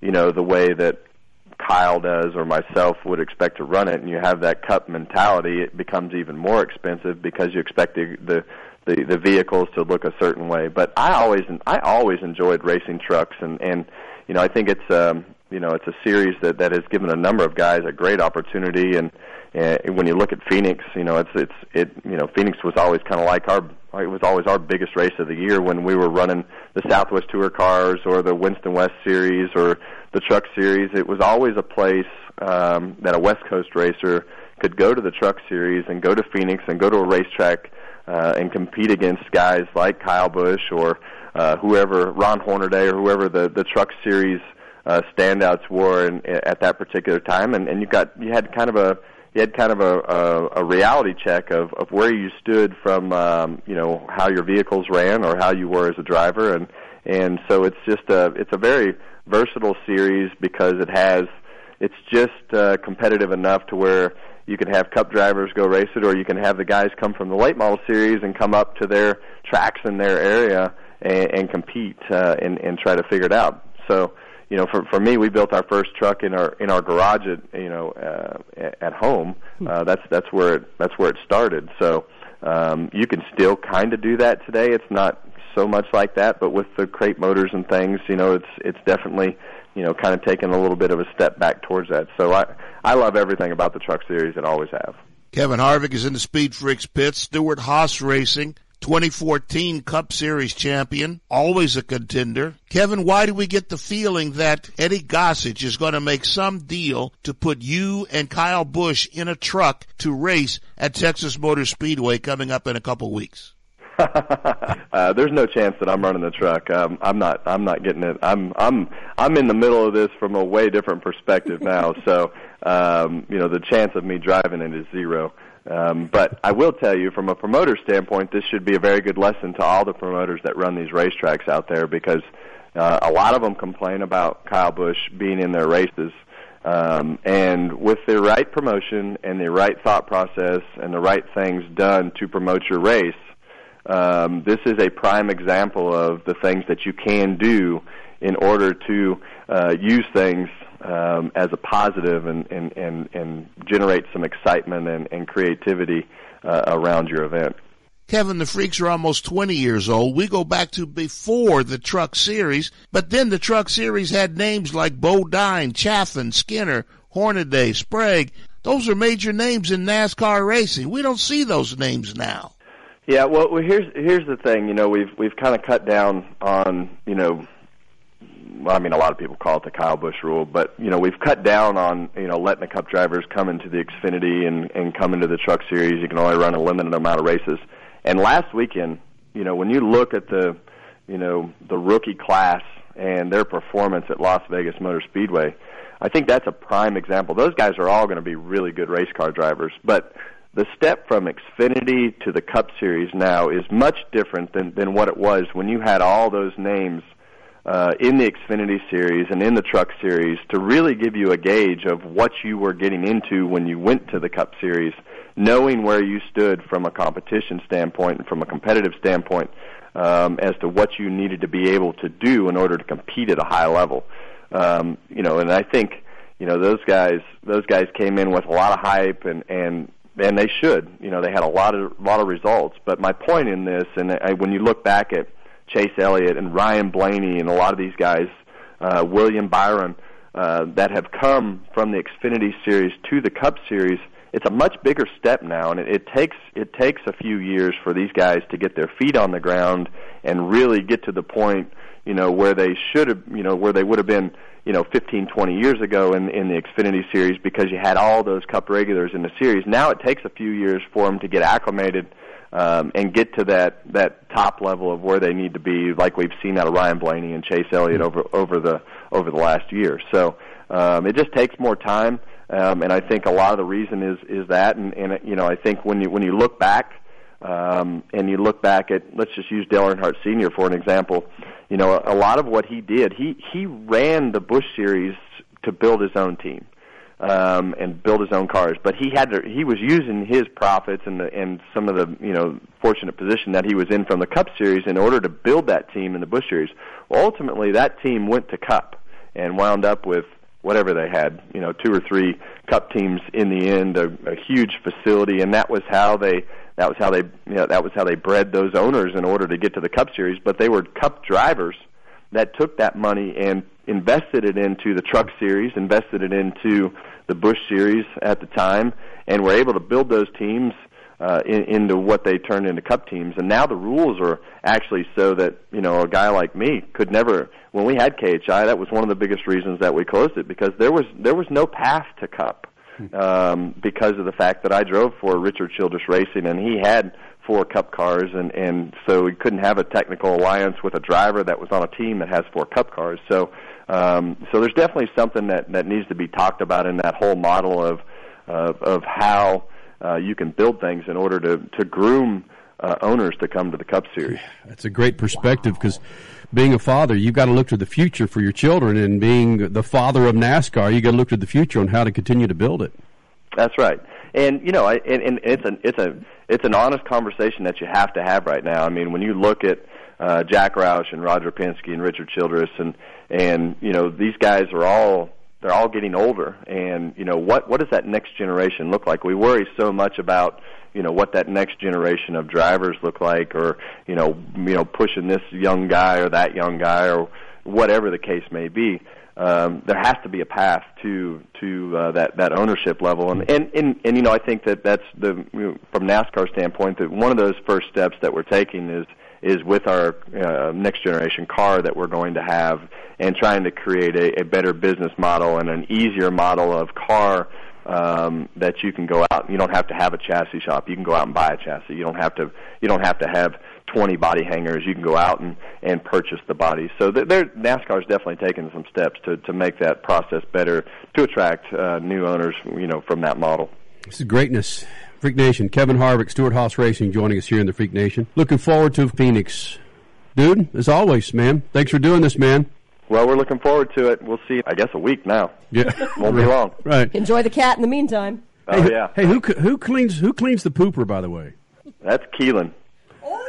you know, the way that Kyle does or myself would expect to run it, and you have that cup mentality, it becomes even more expensive because you expect the the the, the vehicles to look a certain way. But I always I always enjoyed racing trucks, and and you know I think it's um, you know it's a series that that has given a number of guys a great opportunity, and, and when you look at Phoenix, you know it's it's it you know Phoenix was always kind of like our it was always our biggest race of the year when we were running the Southwest Tour cars or the Winston West Series or the Truck Series. It was always a place um, that a West Coast racer could go to the Truck Series and go to Phoenix and go to a racetrack uh, and compete against guys like Kyle Busch or uh, whoever Ron Hornaday or whoever the the Truck Series uh, standouts were in, at that particular time, and, and you got you had kind of a had kind of a, a, a reality check of, of where you stood from um, you know how your vehicles ran or how you were as a driver, and and so it's just a it's a very versatile series because it has it's just uh, competitive enough to where you can have cup drivers go race it or you can have the guys come from the late model series and come up to their tracks in their area and, and compete uh, and, and try to figure it out. So you know, for for me, we built our first truck in our in our garage at you know uh, at home. Hmm. Uh, that's that's where it, that's where it started. So um, you can still kind of do that today. It's not so much like that, but with the crate motors and things, you know, it's it's definitely you know kind of taken a little bit of a step back towards that. So I I love everything about the truck series and always have. Kevin Harvick is in the Speed Freaks pits. Stewart Haas Racing 2014 Cup Series champion, always a contender. Kevin, why do we get the feeling that Eddie Gossage is going to make some deal to put you and Kyle Busch in a truck to race at Texas Motor Speedway coming up in a couple weeks? uh, there's no chance that I'm running the truck. Um, I'm not. I'm not getting it. I'm. I'm. I'm in the middle of this from a way different perspective now. so, um, you know, the chance of me driving it is zero. Um, but I will tell you, from a promoter standpoint, this should be a very good lesson to all the promoters that run these racetracks out there because uh, a lot of them complain about Kyle Busch being in their races. Um, and with the right promotion and the right thought process and the right things done to promote your race, um, this is a prime example of the things that you can do in order to uh, use things um, as a positive and, and, and, and generate some excitement and, and creativity uh, around your event. Kevin, the Freaks are almost 20 years old. We go back to before the Truck Series, but then the Truck Series had names like Bodine, Chaffin, Skinner, Hornaday, Sprague. Those are major names in NASCAR racing. We don't see those names now. Yeah, well, here's here's the thing. You know, we've we've kind of cut down on you know I mean, a lot of people call it the Kyle Busch rule, but you know, we've cut down on you know letting the Cup drivers come into the Xfinity and and come into the Truck Series. You can only run a limited amount of races. And last weekend, you know, when you look at the you know the rookie class and their performance at Las Vegas Motor Speedway, I think that's a prime example. Those guys are all going to be really good race car drivers, but the step from Xfinity to the Cup Series now is much different than than what it was when you had all those names uh, in the Xfinity Series and in the Truck Series to really give you a gauge of what you were getting into when you went to the Cup Series, knowing where you stood from a competition standpoint and from a competitive standpoint um, as to what you needed to be able to do in order to compete at a high level. Um, you know, and I think you know those guys those guys came in with a lot of hype and and and they should. You know, they had a lot of lot of results. But my point in this, and I, when you look back at Chase Elliott and Ryan Blaney and a lot of these guys, uh, William Byron, uh, that have come from the Xfinity Series to the Cup Series, it's a much bigger step now, and it, it takes it takes a few years for these guys to get their feet on the ground and really get to the point, you know, where they should have, you know, where they would have been, you know, 15, 20 years ago in in the Xfinity Series because you had all those Cup regulars in the series. Now it takes a few years for them to get acclimated um, and get to that that top level of where they need to be, like we've seen out of Ryan Blaney and Chase Elliott over over the over the last year. So um, it just takes more time, um, and I think a lot of the reason is is that, and, and you know I think when you when you look back. Um, and you look back at let's just use Dale Earnhardt Sr. for an example. You know, a lot of what he did, he he ran the Busch Series to build his own team um, and build his own cars. But he had to, he was using his profits and the, and some of the you know fortunate position that he was in from the Cup Series in order to build that team in the Busch Series. Well, ultimately, that team went to Cup and wound up with whatever they had, you know, two or three Cup teams in the end, a, a huge facility, and that was how they that was how they you know that was how they bred those owners in order to get to the Cup Series. But they were Cup drivers that took that money and invested it into the Truck Series, invested it into the Busch Series at the time, and were able to build those teams uh, in, into what they turned into Cup teams. And now the rules are actually so that you know a guy like me could never. When we had KHI, that was one of the biggest reasons that we closed it because there was there was no path to Cup um, because of the fact that I drove for Richard Childress Racing and he had four Cup cars, and and so we couldn't have a technical alliance with a driver that was on a team that has four Cup cars. So um, so there's definitely something that that needs to be talked about in that whole model of of, of how uh, you can build things in order to to groom uh, owners to come to the Cup Series. That's a great perspective because being a father, you've got to look to the future for your children, and being the father of NASCAR, you got to look to the future on how to continue to build it. That's right, and you know, I, and, and it's an it's a it's an honest conversation that you have to have right now. I mean, when you look at uh, Jack Roush and Roger Penske and Richard Childress, and and you know, these guys are all they're all getting older, and you know, what what does that next generation look like? We worry so much about you know what that next generation of drivers look like, or you know, you know, pushing this young guy or that young guy or whatever the case may be. Um, there has to be a path to to uh, that that ownership level, and, and and and you know I think that that's the from NASCAR standpoint that one of those first steps that we're taking is is with our uh, next generation car that we're going to have, and trying to create a, a better business model and an easier model of car um, that you can go out. You don't have to have a chassis shop. You can go out and buy a chassis. You don't have to. You don't have to have 20 body hangers. You can go out and and purchase the bodies. So there, NASCAR is definitely taking some steps to to make that process better to attract uh, new owners. You know, from that model. This is greatness. Freak Nation, Kevin Harvick, Stewart Haas Racing, joining us here in the Freak Nation. Looking forward to Phoenix, dude. As always, man. Thanks for doing this, man. Well, we're looking forward to it. We'll see. I guess a week now. Yeah, won't be long. Right. Enjoy the cat in the meantime. Oh hey, yeah. Hey, who who cleans who cleans the pooper? By the way, That's Keelan.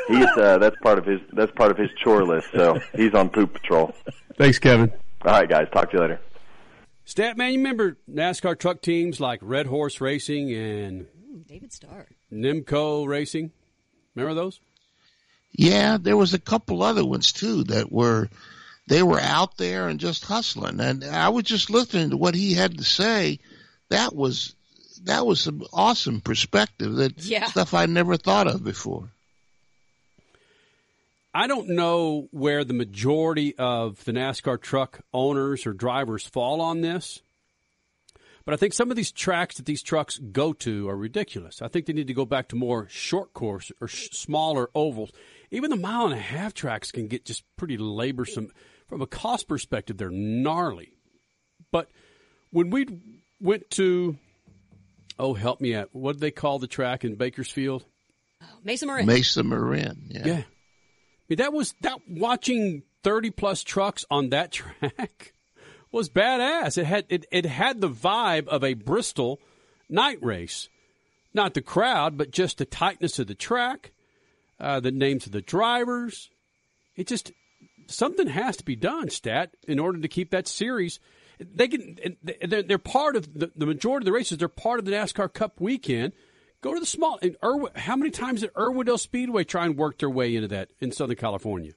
He's uh, that's part of his that's part of his chore list. So he's on poop patrol. thanks, Kevin. All right, guys. Talk to you later. Stat man, you remember NASCAR truck teams like Red Horse Racing and David Starr. Nimco Racing? Remember those? Yeah, there was a couple other ones too that were they were out there and just hustling. And I was just listening to what he had to say. That was that was some awesome perspective. That Yeah. stuff I never thought of before. I don't know where the majority of the NASCAR truck owners or drivers fall on this, but I think some of these tracks that these trucks go to are ridiculous. I think they need to go back to more short course or sh- smaller ovals. Even the mile and a half tracks can get just pretty laborsome. From a cost perspective, they're gnarly. But when we went to, oh, help me out, what did they call the track in Bakersfield? Mesa Marin. Mesa Marin. Yeah. Yeah. Mean, that was that watching 30 plus trucks on that track was badass. It had it, it had the vibe of a Bristol night race. Not the crowd, but just the tightness of the track, uh, the names of the drivers. It just something has to be done, stat, in order to keep that series. They can they're, they're part of the, the majority of the races. They're part of the NASCAR Cup weekend. Go to the small. In Irwin, how many times did Irwindale Speedway try and work their way into that in Southern California?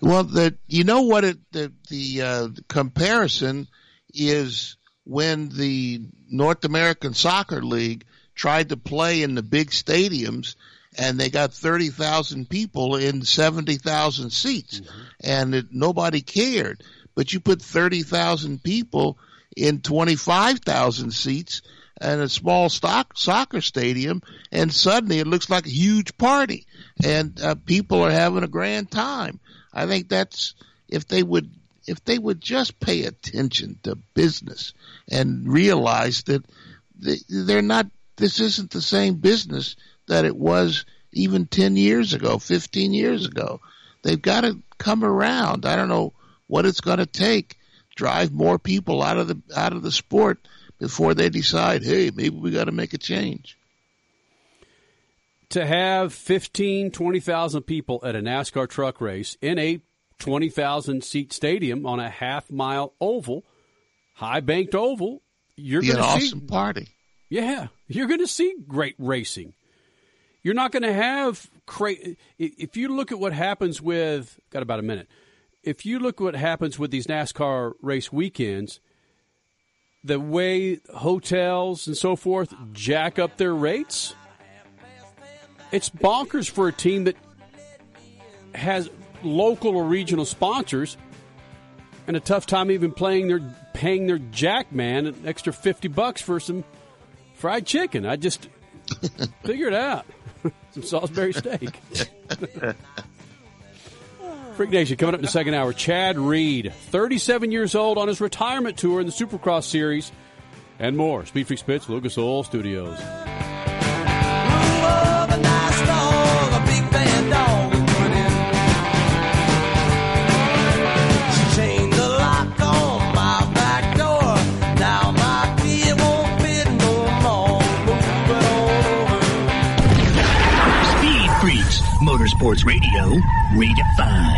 Well, the you know what it the the, uh, the comparison is when the North American Soccer League tried to play in the big stadiums and they got 30,000 people in 70,000 seats mm-hmm. and it, nobody cared. But you put 30,000 people in 25,000 seats and a small stock soccer stadium, and suddenly it looks like a huge party, and uh, people are having a grand time. I think that's if they would if they would just pay attention to business and realize that they're not. This isn't the same business that it was even 10 years ago, 15 years ago. They've got to come around. I don't know what it's going to take. Drive more people out of the out of the sport before they decide, hey, maybe we got to make a change. To have 15, 20,000 people at a NASCAR truck race in a 20,000 seat stadium on a half mile oval, high banked oval, you're going to see awesome party. Yeah, you're going to see great racing. You're not going to have cra- if you look at what happens with got about a minute. If you look at what happens with these NASCAR race weekends, the way hotels and so forth jack up their rates, it's bonkers for a team that has local or regional sponsors and a tough time even playing their paying their jack man an extra 50 bucks for some fried chicken. I just figured out some Salisbury steak. Freak Nation coming up in the second hour. Chad Reed, 37 years old on his retirement tour in the Supercross Series, and more. Speed Freaks Pits, Lucas Oil Studios. Motorsports Radio, redefined.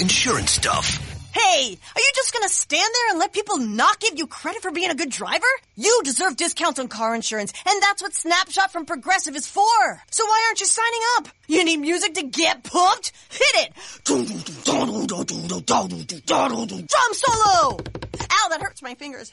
insurance stuff. Hey, are you just gonna stand there and let people not give you credit for being a good driver? You deserve discounts on car insurance, and that's what Snapshot from Progressive is for. So why aren't you signing up? You need music to get pumped? Hit it! Drum solo! Ow, that hurts my fingers.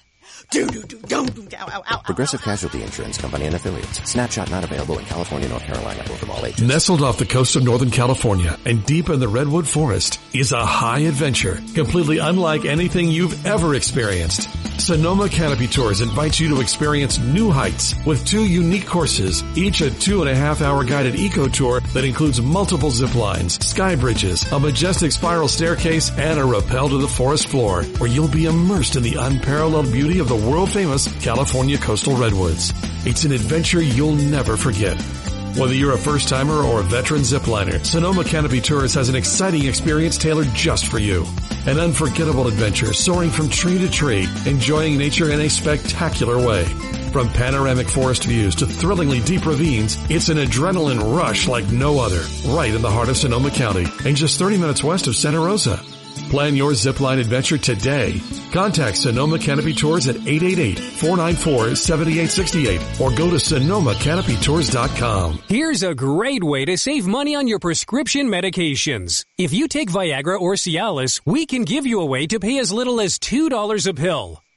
Progressive Casualty Insurance Company and affiliates. Snapshot not available in California, North Carolina, or from all agents. Nestled off the coast of Northern California and deep in the Redwood Forest is a high adventure, completely unlike anything you've ever experienced. Sonoma Canopy Tours invites you to experience new heights with two unique courses, each a two and a half hour guided eco tour that includes multiple zip lines, sky bridges, a majestic spiral staircase, and a rappel to the forest floor, where you'll be immersed in the unparalleled beauty of the world famous California coastal redwoods. It's an adventure you'll never forget. Whether you're a first timer or a veteran zipliner, Sonoma Canopy Tours has an exciting experience tailored just for you. An unforgettable adventure soaring from tree to tree, enjoying nature in a spectacular way. From panoramic forest views to thrillingly deep ravines, it's an adrenaline rush like no other, right in the heart of Sonoma County and just 30 minutes west of Santa Rosa. Plan your zipline adventure today. Contact Sonoma Canopy Tours at 888-494-7868 or go to sonomacanopytours.com. Here's a great way to save money on your prescription medications. If you take Viagra or Cialis, we can give you a way to pay as little as $2 a pill.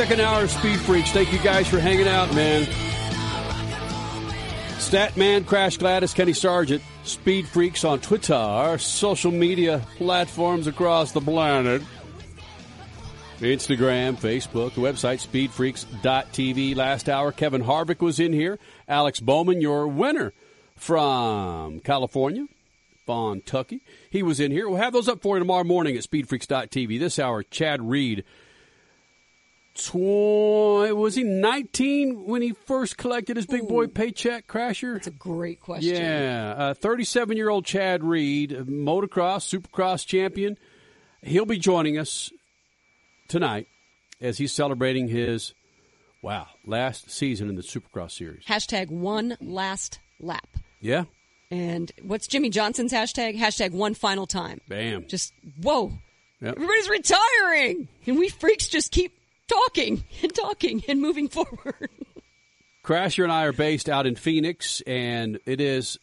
Second hour of Speed Freaks. Thank you guys for hanging out, man. Statman, Crash Gladys, Kenny Sargent, Speed Freaks on Twitter, social media platforms across the planet. Instagram, Facebook, the website speedfreaks.tv. Last hour, Kevin Harvick was in here. Alex Bowman, your winner from California, Fontucky. He was in here. We'll have those up for you tomorrow morning at speedfreaks.tv. This hour, Chad Reed. Tw- was he 19 when he first collected his big boy paycheck, Crasher? That's a great question. Yeah. 37 year old Chad Reed, motocross, supercross champion. He'll be joining us tonight as he's celebrating his, wow, last season in the supercross series. Hashtag one last lap. Yeah. And what's Jimmie Johnson's hashtag? Hashtag one final time. Bam. Just, whoa. Yep. Everybody's retiring. And we freaks just keep talking and talking and moving forward. Crasher and I are based out in Phoenix, and it is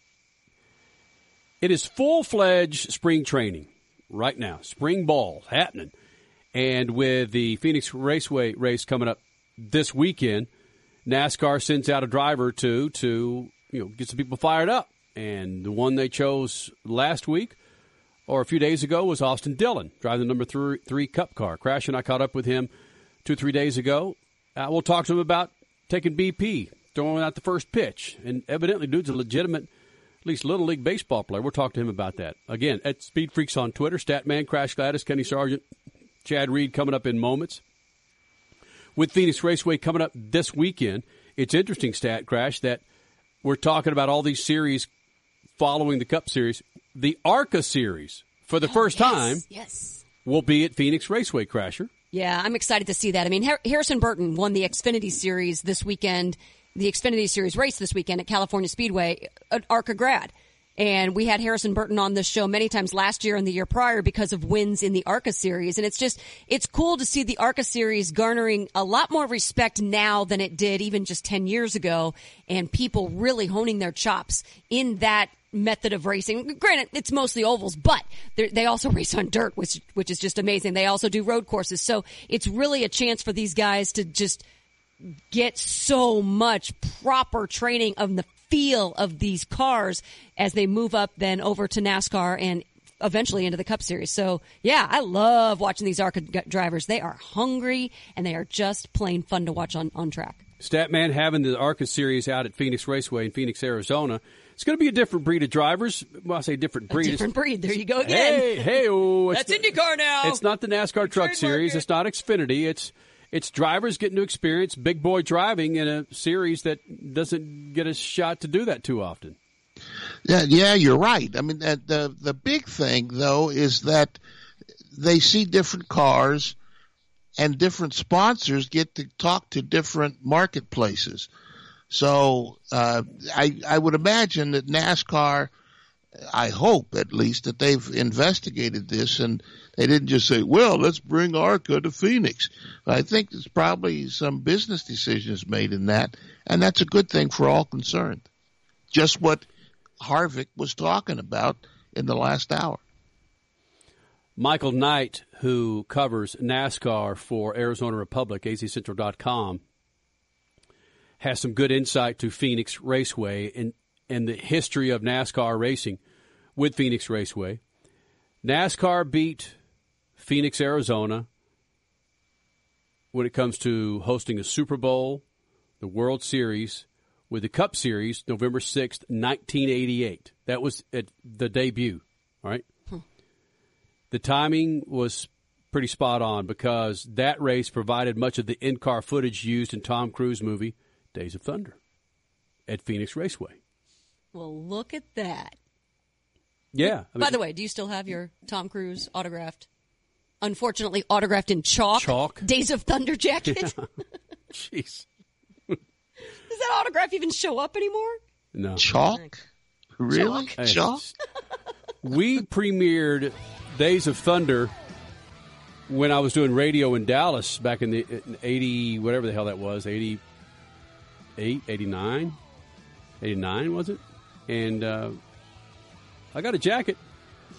it is full fledged spring training right now. Spring ball happening, and with the Phoenix Raceway race coming up this weekend, NASCAR sends out a driver to to you know get some people fired up, and the one they chose last week or a few days ago was Austin Dillon driving the number three, three Cup car. Crash and I caught up with him two three days ago. Uh, we'll talk to him about taking BP, throwing out the first pitch, and evidently, dude's a legitimate, at least little league baseball player. We'll talk to him about that again at Speed Freaks on Twitter. Statman, Crash Gladys, Kenny Sargent, Chad Reed coming up in moments. With Phoenix Raceway coming up this weekend, it's interesting, Stat Crash, that we're talking about all these series following the Cup Series. The ARCA Series, for the first time, yes. will be at Phoenix Raceway, Crasher. Yeah, I'm excited to see that. I mean, Har- Harrison Burton won the Xfinity Series this weekend, the Xfinity Series race this weekend at California Speedway, at ARCA grad. And we had Harrison Burton on this show many times last year and the year prior because of wins in the ARCA series. And it's just, it's cool to see the ARCA series garnering a lot more respect now than it did even just 10 years ago and people really honing their chops in that method of racing. Granted, it's mostly ovals, but they're- also race on dirt, which, which is just amazing. They also do road courses. So it's really a chance for these guys to just get so much proper training of the feel of these cars as they move up then over to NASCAR and eventually into the Cup Series. So yeah, I love watching these ARCA drivers. They are hungry and they are just plain fun to watch on, on track. Statman having the ARCA series out at Phoenix Raceway in Phoenix, Arizona. It's going to be a different breed of drivers. Well, I say different breed. A different breed. There you go again. Hey, hey, oh, That's IndyCar now. It's not the NASCAR Truck Series. It's not Xfinity. It's it's drivers getting to experience big boy driving in a series that doesn't get a shot to do that too often. Yeah, yeah, you're right. I mean, the the, the big thing though is that they see different cars and different sponsors get to talk to different marketplaces. So uh, I I would imagine that NASCAR, I hope at least that they've investigated this and they didn't just say, well, let's bring ARCA to Phoenix. I think there's probably some business decisions made in that, and that's a good thing for all concerned. Just what Harvick was talking about in the last hour. Michael Knight, who covers NASCAR for Arizona Republic, azcentral.com, has some good insight to Phoenix Raceway and, and the history of NASCAR racing with Phoenix Raceway. NASCAR beat Phoenix, Arizona when it comes to hosting a Super Bowl, the World Series, with the Cup Series November 6th, 1988. That was at the debut, all right? Hmm. The timing was pretty spot on because that race provided much of the in car footage used in Tom Cruise movie Days of Thunder at Phoenix Raceway. Well, look at that. Yeah. I By the way, do you still have your Tom Cruise autographed? Unfortunately, autographed in chalk. Chalk. Days of Thunder jacket. Jeez. Does that autograph even show up anymore? No. Chalk? Really? Hey, Chalk? we premiered Days of Thunder when I was doing radio in Dallas back in the in 80, whatever the hell that was, 88, 89, 89 was it? And uh, I got a jacket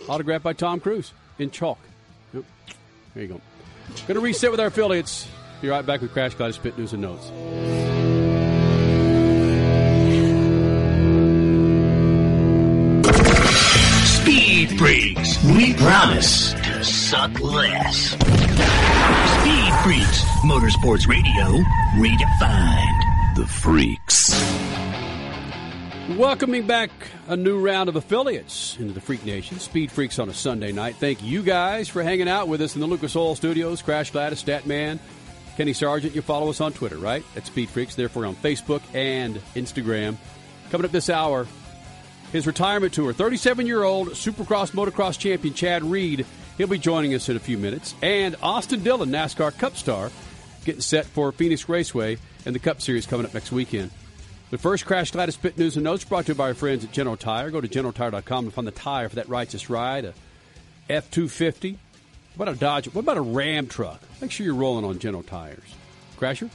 autographed by Tom Cruise in chalk. Yep. There you go. Going to reset with our affiliates. Be right back with Crash Gladys Spit News and Notes. Speed Freaks. We promise to suck less. Speed Freaks. Motorsports Radio redefined. The Freaks. Welcoming back a new round of affiliates into the Freak Nation. Speed Freaks on a Sunday night. Thank you guys for hanging out with us in the Lucas Oil Studios. Crash Gladys, Statman, Kenny Sargent. You follow us on Twitter, right? At Speed Freaks. Therefore, on Facebook and Instagram. Coming up this hour, his retirement tour. 37 year old Supercross motocross champion Chad Reed. He'll be joining us in a few minutes. And Austin Dillon, NASCAR Cup star, getting set for Phoenix Raceway and the Cup Series coming up next weekend. The first Crash Gladys Spit News and Notes brought to you by our friends at General Tire. Go to generaltire.com and find the tire for that righteous ride. A F 250. What about a Dodge? What about a Ram truck? Make sure you're rolling on General Tires. Crasher?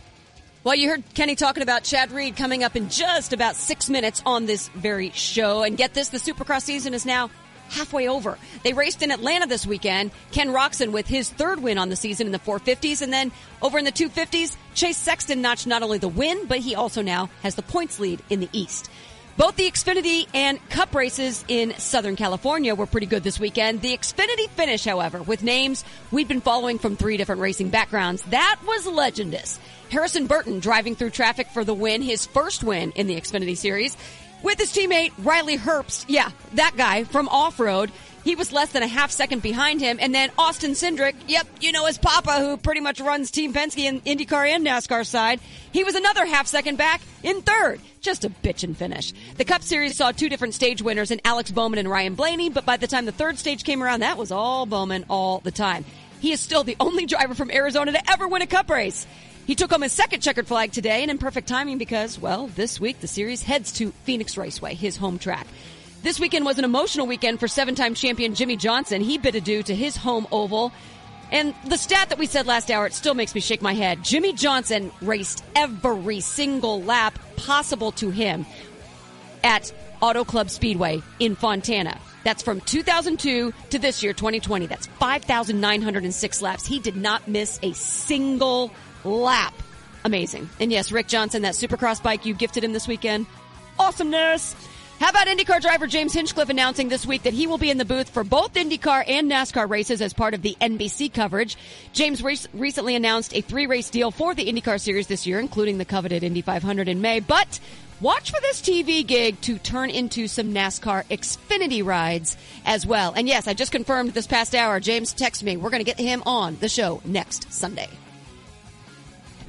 Well, you heard Kenny talking about Chad Reed coming up in just about six minutes on this very show. And get this, the Supercross season is now halfway over. They raced in Atlanta this weekend. Ken Roczen with his third win on the season in the 450s. And then over in the 250s, Chase Sexton notched not only the win, but he also now has the points lead in the East. Both the Xfinity and Cup races in Southern California were pretty good this weekend. The Xfinity finish, however, with names we'd been following from three different racing backgrounds, that was legendous. Harrison Burton driving through traffic for the win, his first win in the Xfinity Series, with his teammate Riley Herbst. Yeah, that guy from off road. He was less than a half second behind him. And then Austin Cindric, yep, you know his papa who pretty much runs Team Penske in IndyCar and NASCAR side. He was another half second back in third. Just a bitchin' finish. The Cup Series saw two different stage winners in Alex Bowman and Ryan Blaney, but by the time the third stage came around, that was all Bowman all the time. He is still the only driver from Arizona to ever win a Cup race. He took home his second checkered flag today and in perfect timing because, well, this week the series heads to Phoenix Raceway, his home track. This weekend was an emotional weekend for seven-time champion Jimmie Johnson. He bid adieu to his home oval. And the stat that we said last hour, it still makes me shake my head. Jimmie Johnson raced every single lap possible to him at Auto Club Speedway in Fontana. That's from 2002 to this year, 2020. That's 5,906 laps. He did not miss a single lap. Amazing. And yes, Rick Johnson, that supercross bike you gifted him this weekend, awesomeness. How about IndyCar driver James Hinchcliffe announcing this week that he will be in the booth for both IndyCar and NASCAR races as part of the NBC coverage? James re- recently announced a three race deal for the IndyCar series this year, including the coveted Indy 500 in May, but Watch for this TV gig to turn into some NASCAR Xfinity rides as well. And yes, I just confirmed this past hour. James texted me. We're going to get him on the show next Sunday.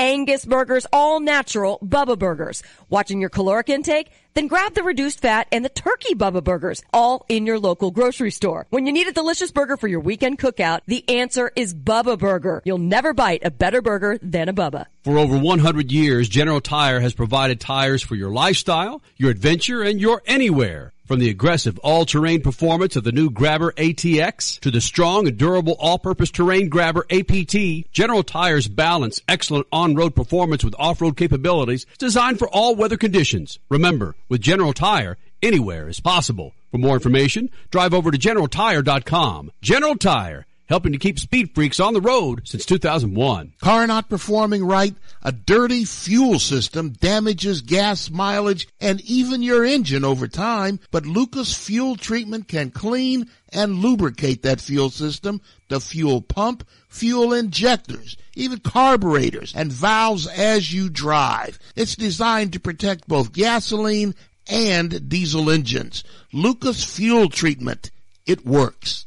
Angus burgers, all natural Bubba burgers. Watching your caloric intake? Then grab the reduced fat and the turkey Bubba burgers, all in your local grocery store. When you need a delicious burger for your weekend cookout, the answer is Bubba Burger. You'll never bite a better burger than a Bubba. For over 100 years, General Tire has provided tires for your lifestyle, your adventure, and your anywhere. From the aggressive all-terrain performance of the new Grabber ATX to the strong and durable all-purpose terrain Grabber APT, General Tire's balance excellent on-road performance with off-road capabilities designed for all weather conditions. Remember, with General Tire, anywhere is possible. For more information, drive over to generaltire.com. General Tire, helping to keep speed freaks on the road since 2001. Car not performing right, a dirty fuel system damages gas mileage and even your engine over time, but Lucas Fuel Treatment can clean and lubricate that fuel system, the fuel pump, fuel injectors, even carburetors and valves as you drive. It's designed to protect both gasoline and diesel engines. Lucas Fuel Treatment. It works.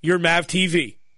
your MAV TV.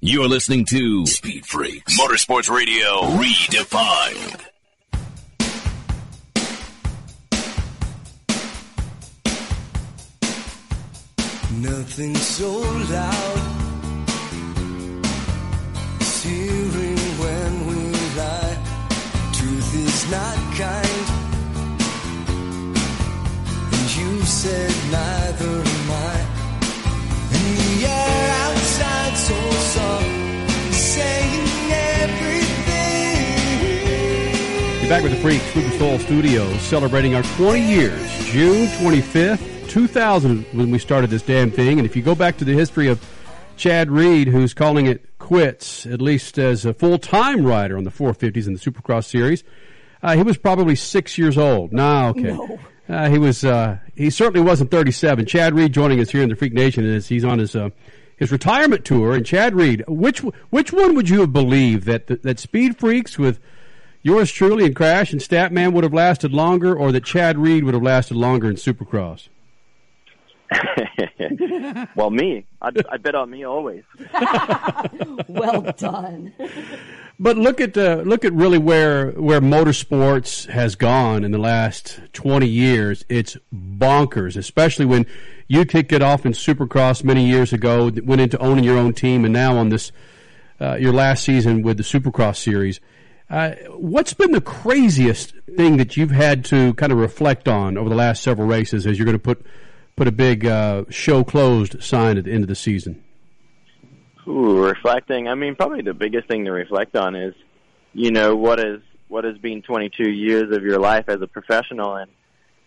You're listening to Speed Freaks Motorsports Radio Redefined. Nothing so loud. as hearing when we lie. Truth is not kind. And you said neither You're back with the Freaks, Lucas Oil Studios, celebrating our 20 years, June 25th, 2000, when we started this damn thing. And if you go back to the history of Chad Reed, who's calling it quits, at least as a full time rider on the 450s in the Supercross Series, uh, he was probably six years old. No, okay. No. Uh, he was. Uh, he certainly wasn't 37. Chad Reed joining us here in the Freak Nation as he's on his uh, his retirement tour. And Chad Reed, which which one would you have believed that that Speed Freaks with yours truly and Crash and Statman would have lasted longer, or that Chad Reed would have lasted longer in Supercross? well, me. I, I bet on me always. well done. But look at uh, look at really where where motorsports has gone in the last twenty years. It's bonkers, especially when you kicked it off in Supercross many years ago, went into owning your own team, and now on this uh, your last season with the Supercross series. Uh, what's been the craziest thing that you've had to kind of reflect on over the last several races as you're going to put put a big uh, show closed sign at the end of the season? Ooh, reflecting. I mean, probably the biggest thing to reflect on is, you know, what is what has been 22 years of your life as a professional, and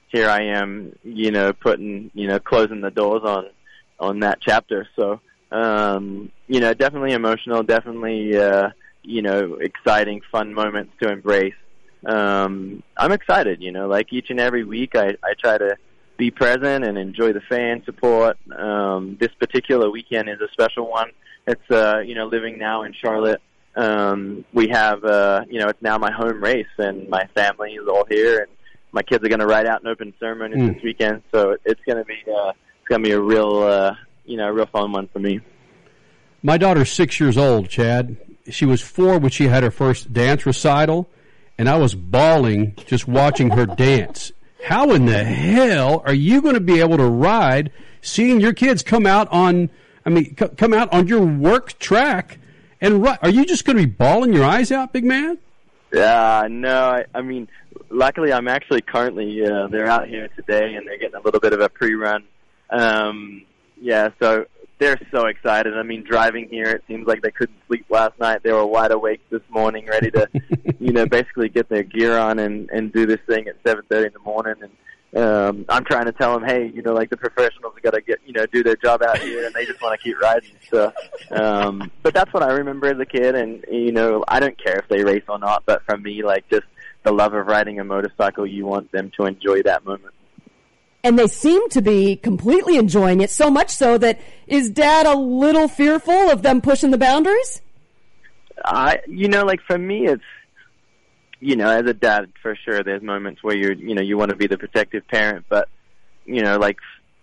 here I am, you know, putting, you know, closing the doors on on that chapter. So, um, you know, definitely emotional, definitely, uh, you know, exciting, fun moments to embrace. Um, I'm excited, you know, like each and every week, I I try to be present and enjoy the fan support. Um, this particular weekend is a special one. It's uh, you know, living now in Charlotte um, we have, uh, you know, it's now my home race, and my family is all here, and my kids are going to ride out an open ceremony Mm. this weekend. So it's going to be, uh, it's going to be a real, uh, you know, a real fun one for me. My daughter's six years old, Chad. She was four when she had her first dance recital, and I was bawling just watching her dance. How in the hell are you going to be able to ride seeing your kids come out on, I mean, c- come out on your work track and ri Are you just going to be bawling your eyes out, big man? Yeah, no, I, I mean, luckily I'm actually currently, uh, they're out here today and they're getting a little bit of a pre-run. Um, yeah, so they're so excited. I mean, driving here, it seems like they couldn't sleep last night. They were wide awake this morning, ready to, you know, basically get their gear on and, and do this thing at 7.30 in the morning. And, um, I'm trying to tell them, hey, you know, like the professionals have got to get, you know, do their job out here, and they just want to keep riding. So, um, but that's what I remember as a kid, and you know, I don't care if they race or not. But for me, like just the love of riding a motorcycle, you want them to enjoy that moment. And they seem to be completely enjoying it, so much so that is dad a little fearful of them pushing the boundaries? I, you know, like for me, it's, you know, as a dad, for sure, there's moments where you're, you know, you want to be the protective parent, but, you know, like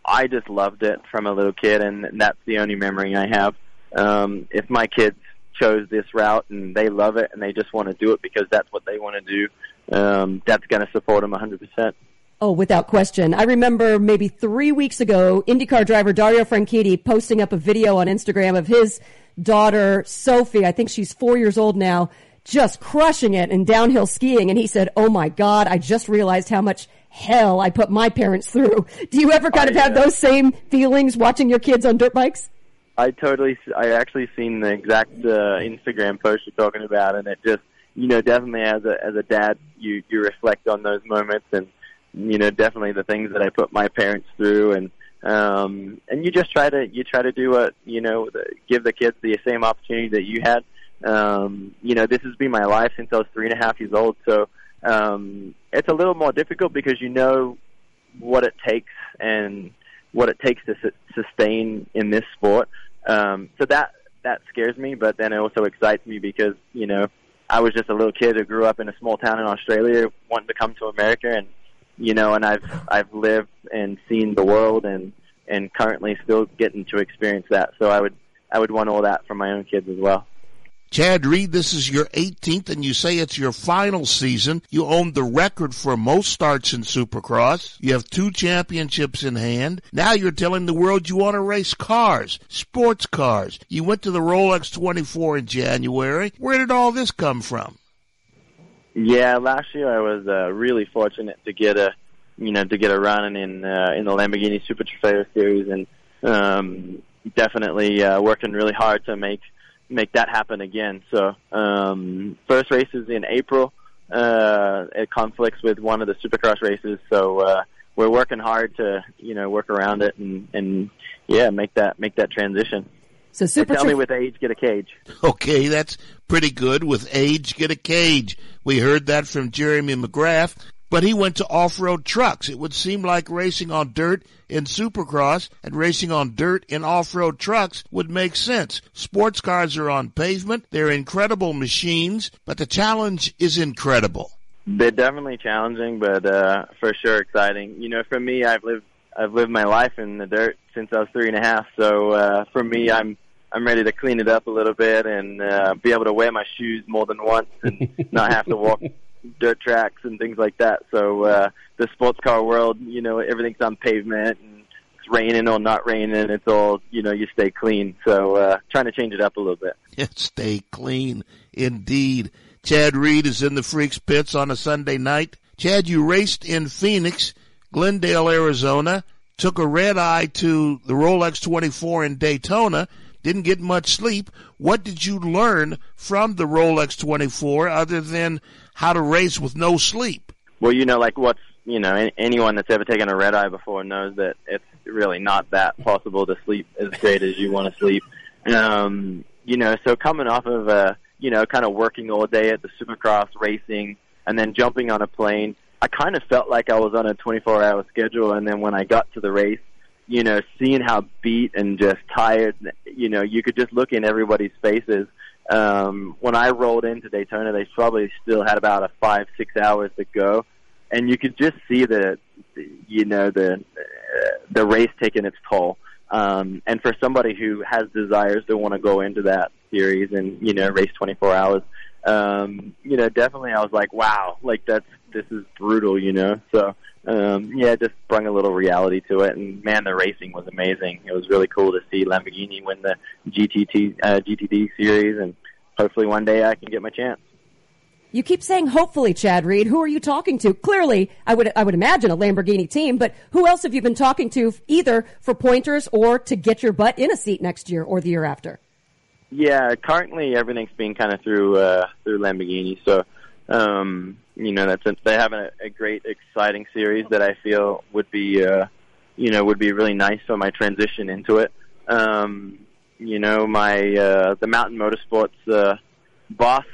I just loved it from a little kid, and that's the only memory I have. Um, if my kids chose this route and they love it and they just want to do it because that's what they want to do, um, that's going to support them 100%. Oh, without question. I remember maybe three weeks ago, IndyCar driver Dario Franchitti posting up a video on Instagram of his daughter, Sophie. I think she's four years old now, just crushing it in downhill skiing. And he said, Oh my God, I just realized how much hell I put my parents through. Do you ever kind of have those same feelings watching your kids on dirt bikes? I totally, I actually seen the exact uh, Instagram post you're talking about, and it just, you know, definitely as a as a dad, you you reflect on those moments, and you know, definitely the things that I put my parents through, and um, and you just try to you try to do what you know, the, give the kids the same opportunity that you had. Um, you know, this has been my life since I was three and a half years old, so um, it's a little more difficult because you know what it takes and what it takes to su- sustain in this sport. Um, so that that scares me, but then it also excites me because you know I was just a little kid who grew up in a small town in Australia, wanting to come to America, and you know, and I've I've lived and seen the world, and and currently still getting to experience that. So I would I would want all that for my own kids as well. Chad Reed, this is your 18th, and you say it's your final season. You own the record for most starts in Supercross. You have two championships in hand. Now you're telling the world you want to race cars, sports cars. You went to the Rolex 24 in January. Where did all this come from? Yeah, last year I was uh, really fortunate to get a, you know, to get a run in uh, in the Lamborghini Super Trofeo Series, and um, definitely uh, working really hard to make make that happen again. So um, first race is in April. Uh, it conflicts with one of the Supercross races, so uh, we're working hard to you know work around it and and yeah make that make that transition. So They tell me with age, get a cage. Okay, that's pretty good. With age, get a cage. We heard that from Jeremy McGrath, but he went to off-road trucks. It would seem like racing on dirt in supercross and racing on dirt in off-road trucks would make sense. Sports cars are on pavement. They're incredible machines, but the challenge is incredible. They're definitely challenging, but uh, for sure exciting. You know, for me, I've lived I've lived my life in the dirt since I was three and a half. So uh, for me, I'm I'm ready to clean it up a little bit and uh, be able to wear my shoes more than once and not have to walk dirt tracks and things like that. So uh, the sports car world, you know, everything's on pavement and it's raining or not raining. It's all you know, you stay clean. So uh, trying to change it up a little bit. Stay clean, indeed. Chad Reed is in the Freaks pits on a Sunday night. Chad, you raced in Phoenix, Glendale, Arizona, took a red eye to the Rolex 24 in Daytona, didn't get much sleep. What did you learn from the Rolex 24 other than how to race with no sleep? Well, you know, like what's you know, any, anyone that's ever taken a red eye before knows that it's really not that possible to sleep as great as you want to sleep. Um, you know, so coming off of uh, you know, kind of working all day at the Supercross racing and then jumping on a plane, I kind of felt like I was on a 24-hour schedule. And then when I got to the race, you know, seeing how beat and just tired, you know, you could just look in everybody's faces. Um, when I rolled into Daytona, they probably still had about a five, six hours to go, and you could just see the, you know, the the race taking its toll. Um, and for somebody who has desires to want to go into that series and you know race 24 hours, um, you know, definitely I was like, wow, like that's this is brutal, you know. So um, yeah, it just brought a little reality to it. And man, the racing was amazing. It was really cool to see Lamborghini win the GTT uh, GTD series, and hopefully one day I can get my chance. You keep saying hopefully, Chad Reed. Who are you talking to? Clearly, I would I would imagine a Lamborghini team, but who else have you been talking to either for pointers or to get your butt in a seat next year or the year after? Yeah, currently everything's being kind of through uh, through Lamborghini. So, um, you know, that's a, they have a, a great, exciting series that I feel would be, uh, you know, would be really nice for my transition into it. Um, you know, my uh, the Mountain Motorsports uh, boss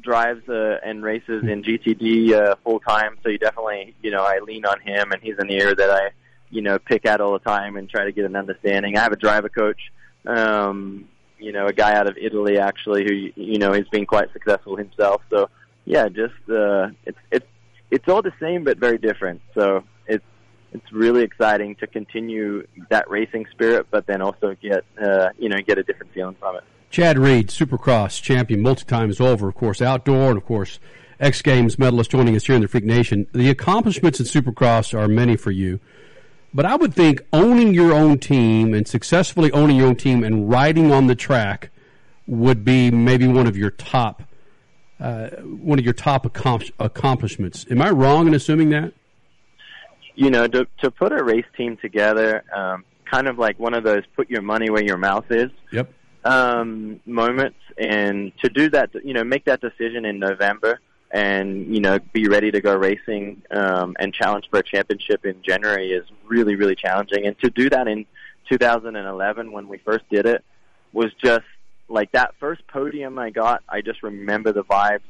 drives uh, and races in GTD uh, full time, so you definitely, you know, I lean on him, and he's an ear that I, you know, pick at all the time and try to get an understanding. I have a driver coach, um, you know, a guy out of Italy actually who, you know, has been quite successful himself. So, yeah, just uh, it's it's it's all the same but very different. So it's it's really exciting to continue that racing spirit, but then also get uh, you know get a different feeling from it. Chad Reed, Supercross champion, multi times over, of course, outdoor, and of course, X Games medalist joining us here in the Freak Nation. The accomplishments in Supercross are many for you, but I would think owning your own team and successfully owning your own team and riding on the track would be maybe one of your top uh, one of your top accom- accomplishments. Am I wrong in assuming that? You know, to to put a race team together, um, kind of like one of those put your money where your mouth is. Yep. Um, moments, and to do that, you know, make that decision in November, and you know, be ready to go racing um, and challenge for a championship in January is really, really challenging. And to do that in 2011, when we first did it, was just like that first podium I got, I just remember the vibes.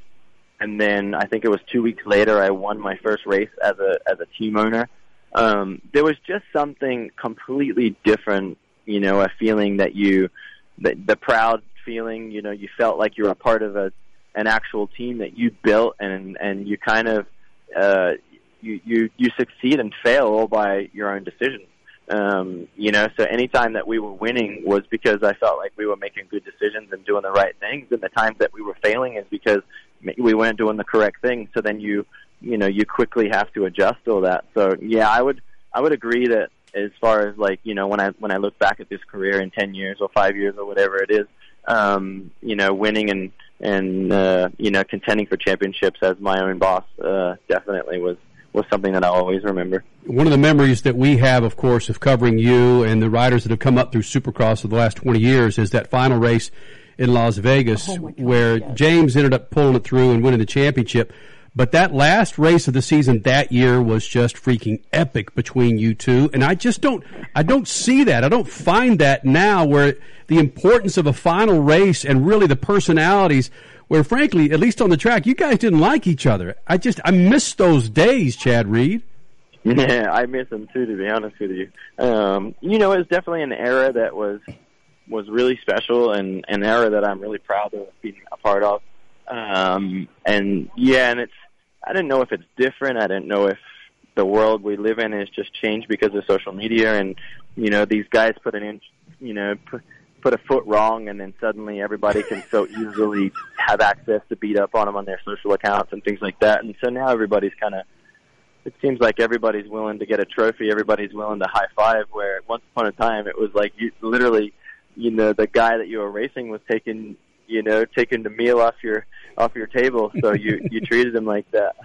And then I think it was two weeks later, I won my first race as a as a team owner. Um, there was just something completely different, you know, a feeling that you, the, the proud feeling, you know, you felt like you were a part of a an actual team that you built, and and you kind of uh, you you you succeed and fail all by your own decisions. Um, you know, so anytime that we were winning was because I felt like we were making good decisions and doing the right things, and the times that we were failing is because we weren't doing the correct thing. So then you, you know, you quickly have to adjust all that. So yeah, I would, I would agree that as far as like, you know, when I when I look back at this career in ten years or five years or whatever it is, um, you know, winning and and uh, you know, contending for championships as my own boss uh, definitely was was something that I always remember. One of the memories that we have, of course, of covering you and the riders that have come up through Supercross of the last 20 years is that final race in Las Vegas Oh, God, where yes. James ended up pulling it through and winning the championship. But that last race of the season that year was just freaking epic between you two. And I just don't, I don't see that. I don't find that now where the importance of a final race and really the personalities where frankly, at least on the track, you guys didn't like each other. I just, I miss those days, Chad Reed. Yeah, I miss them too. To be honest with you, um, you know, it was definitely an era that was was really special and an era that I'm really proud of being a part of. Um, and yeah, and it's I didn't know if it's different. I didn't know if the world we live in has just changed because of social media and you know these guys put an inch, you know, put, put a foot wrong and then suddenly everybody can so easily have access to beat up on them on their social accounts and things like that. And so now everybody's kind of it seems like everybody's willing to get a trophy. Everybody's willing to high five. Where once upon a time it was like you literally, you know, the guy that you were racing was taking you know, taking the meal off your off your table. So you you treated him like that.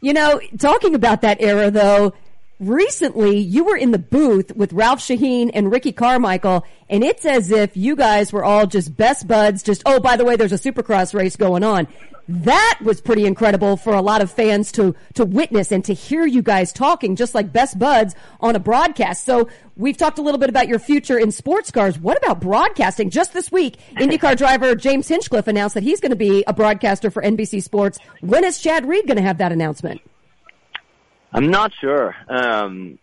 You know, talking about that era though, recently you were in the booth with Ralph Shaheen and Ricky Carmichael, and it's as if you guys were all just best buds. Just oh, by the way, there's a Supercross race going on. That was pretty incredible for a lot of fans to to witness and to hear you guys talking just like best buds on a broadcast. So we've talked a little bit about your future in sports cars. What about broadcasting? Just this week, IndyCar driver James Hinchcliffe announced that he's going to be a broadcaster for NBC Sports. When is Chad Reed going to have that announcement? I'm not sure. Um,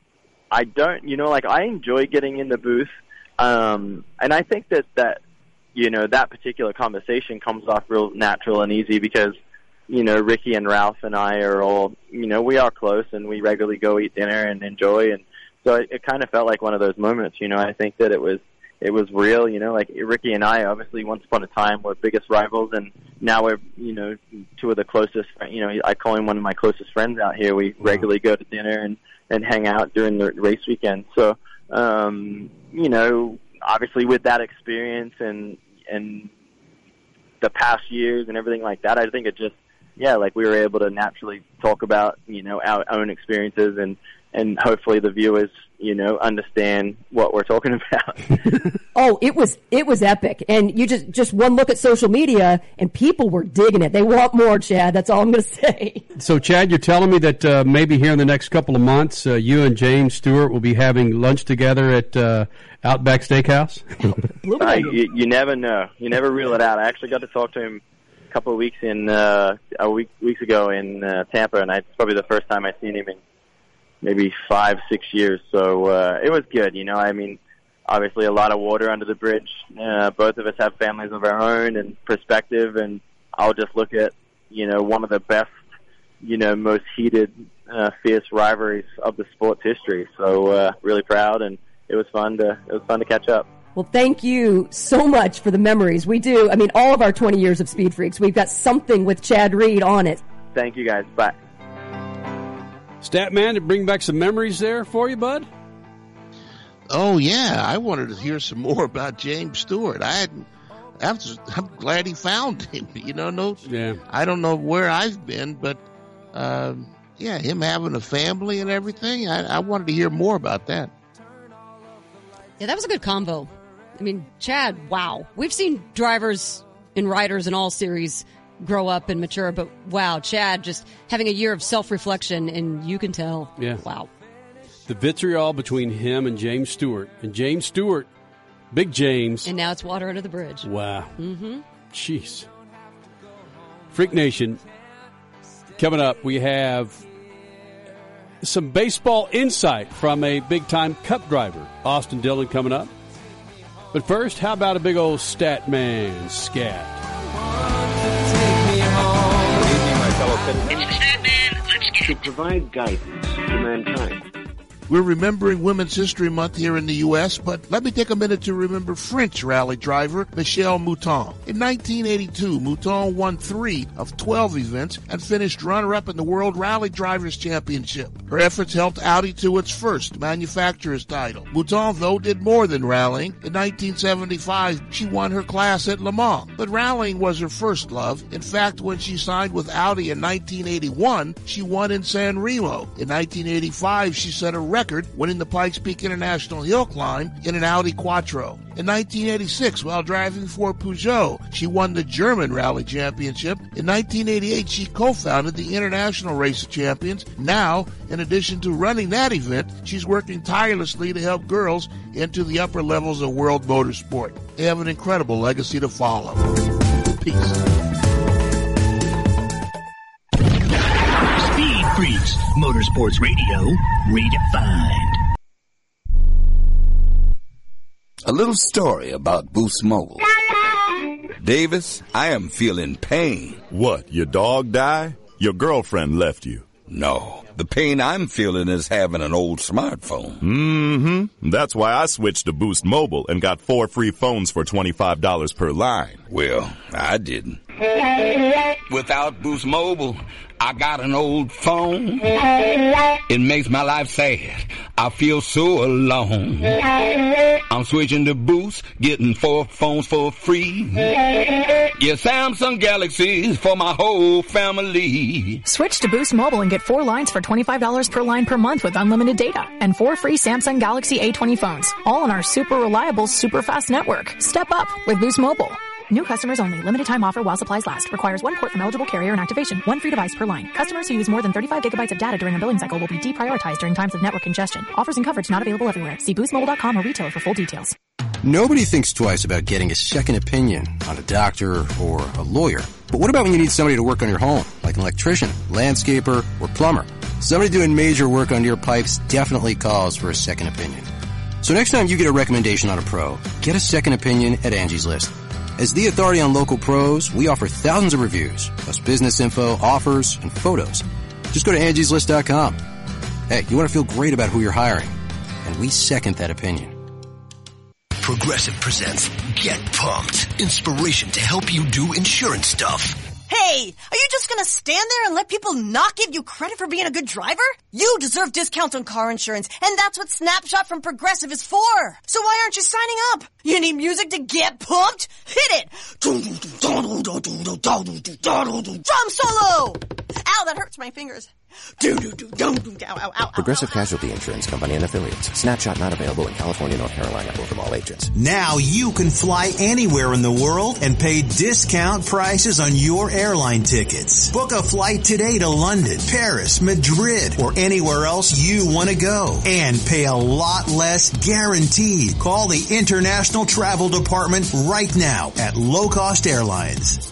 I don't, you know, like I enjoy getting in the booth, um, and I think that that you know that particular conversation comes off real natural and easy because you know Ricky and Ralph and I are all you know we are close and we regularly go eat dinner and enjoy, and so it, it kind of felt like one of those moments. You know, I think that it was it was real. You know, like Ricky and I, obviously, once upon a time, were biggest rivals, and now we're, you know, two of the closest. You know, I call him one of my closest friends out here. We regularly go to dinner and and hang out during the race weekend. So, um, you know, obviously, with that experience and and the past years and everything like that, I think it just, yeah, like we were able to naturally talk about, you know, our own experiences and and hopefully the viewers, you know, understand what we're talking about. Oh, it was it was epic, and you just just one look at social media, and people were digging it. They want more, Chad. That's all I'm going to say. So, Chad, you're telling me that uh, maybe here in the next couple of months, uh, you and James Stewart will be having lunch together at uh, Outback Steakhouse? Uh, you, you never know. You never rule it out. I actually got to talk to him a couple of weeks in uh, a week weeks ago in uh, Tampa, and I, it's probably the first time I've seen him in maybe five, six years. So uh, it was good. You know, I mean, obviously a lot of water under the bridge. Uh, both of us have families of our own and perspective, and I'll just look at you know one of the best, you know, most heated, uh, fierce rivalries of the sport's history. So uh, really proud, and it was fun to it was fun to catch up. Well, thank you so much for the memories. We do. I mean, all of our 20 years of Speed Freaks, we've got something with Chad Reed on it. Thank you guys. Bye. Statman, to bring back some memories there for you, bud? Oh yeah, I wanted to hear some more about James Stewart. I hadn't. I'm, I'm glad he found him. You know, no, yeah. I don't know where I've been, but um, yeah, him having a family and everything. I, I wanted to hear more about that. Yeah, that was a good combo. I mean, Chad, wow. We've seen drivers and riders in all series grow up and mature, but wow, Chad just having a year of self reflection, and you can tell. Yeah. Wow. The vitriol between him and James Stewart. And James Stewart, Big James. And now it's water under the bridge. Wow. Mm-hmm. Jeez. Freak Nation, coming up, we have some baseball insight from a big time cup driver, Austin Dillon, coming up. But first, how about a big old stat man scat? To provide guidance to mankind. We're remembering Women's History Month here in the U.S., but let me take a minute to remember French rally driver Michelle Mouton. In 1982, Mouton won three of 12 events and finished runner-up in the World Rally Drivers Championship. Her efforts helped Audi to its first manufacturer's title. Mouton, though, did more than rallying. In 1975, she won her class at Le Mans, but rallying was her first love. In fact, when she signed with Audi in 1981, she won in San Remo. In 1985, she set a winning the Pikes Peak International Hill Climb in an Audi Quattro. In 1986, while driving for Peugeot, she won the German Rally Championship. In 1988, she co-founded the International Race of Champions. Now, in addition to running that event, she's working tirelessly to help girls into the upper levels of world motorsport. They have an incredible legacy to follow. Peace. Speed Motorsports Radio, redefined. A little story about Boost Mobile. Davis, I am feeling pain. What, your dog die? Your girlfriend left you? No. The pain I'm feeling is having an old smartphone. Mm-hmm. That's why I switched to Boost Mobile and got four free phones for $25 per line. Well, I didn't. Without Boost Mobile, I got an old phone. It makes my life sad. I feel so alone. I'm switching to Boost, getting four phones for free. Yeah, Samsung Galaxies for my whole family. Switch to Boost Mobile and get four lines for $25 per line per month with unlimited data and four free Samsung Galaxy A20 phones, all on our super reliable, super fast network. Step up with Boost Mobile. New customers only. Limited time offer while supplies last. Requires one port from eligible carrier and activation. One free device per line. Customers who use more than 35 gigabytes of data during a billing cycle will be deprioritized during times of network congestion. Offers and coverage not available everywhere. See boostmobile.com or retailer for full details. Nobody thinks twice about getting a second opinion on a doctor or a lawyer. But what about when you need somebody to work on your home, like an electrician, landscaper, or plumber? Somebody doing major work on your pipes definitely calls for a second opinion. So next time you get a recommendation on a pro, get a second opinion at Angie's List. As the authority on local pros, we offer thousands of reviews, plus business info, offers, and photos. Just go to angieslist.com. Hey, you want to feel great about who you're hiring, and we second that opinion. Progressive presents Get Pumped. Inspiration to help you do insurance stuff. Hey, are you just gonna stand there and let people not give you credit for being a good driver? You deserve discounts on car insurance, and that's what Snapshot from Progressive is for. So why aren't you signing up? You need music to get pumped? Hit it! Drum solo! Ow, that hurts my fingers. Progressive Casualty Insurance Company and affiliates. Snapshot not available in California, North Carolina, or from all agents. Now you can fly anywhere in the world and pay discount prices on your airline tickets. Book a flight today to London, Paris, Madrid, or anywhere else you want to go and pay a lot less guaranteed. Call the International Travel Department right now at Low Cost Airlines.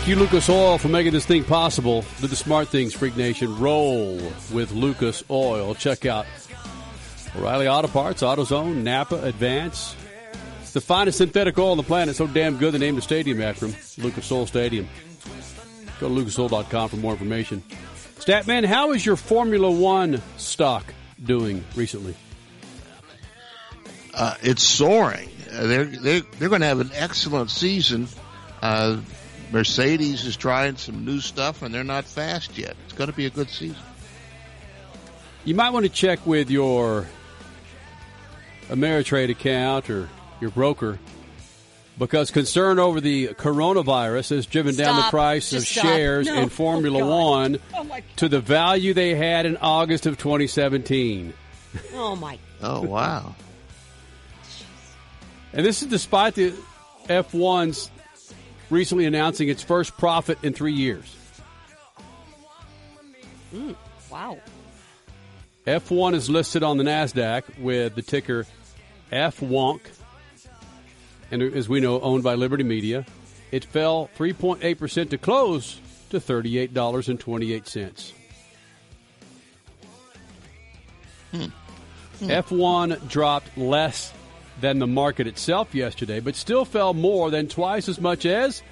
Thank you, Lucas Oil, for making this thing possible. Do the smart things, Freak Nation. Roll with Lucas Oil. Check out O'Reilly Auto Parts, AutoZone, Napa, Advance. It's the finest synthetic oil on the planet. So damn good they named the stadium after him, Lucas Oil Stadium. Go to lucasoil.com for more information. Statman, how is your Formula One stock doing recently? Uh, it's soaring. They're they're they're going to have an excellent season. Uh, Mercedes is trying some new stuff, and they're not fast yet. It's going to be a good season. You might want to check with your Ameritrade account or your broker because concern over the coronavirus has driven down the price Just of stop. shares No. in oh, Formula Oh, God. One Oh, to the value they had in August of 2017. Oh my! Oh wow! And this is despite the F1's recently announcing its first profit in three years. Mm, wow. F1 is listed on the NASDAQ with the ticker FWONK, and as we know, owned by Liberty Media. It fell 3.8% to close to $38.28. F1 dropped less than the market itself yesterday, but still fell more than twice as much as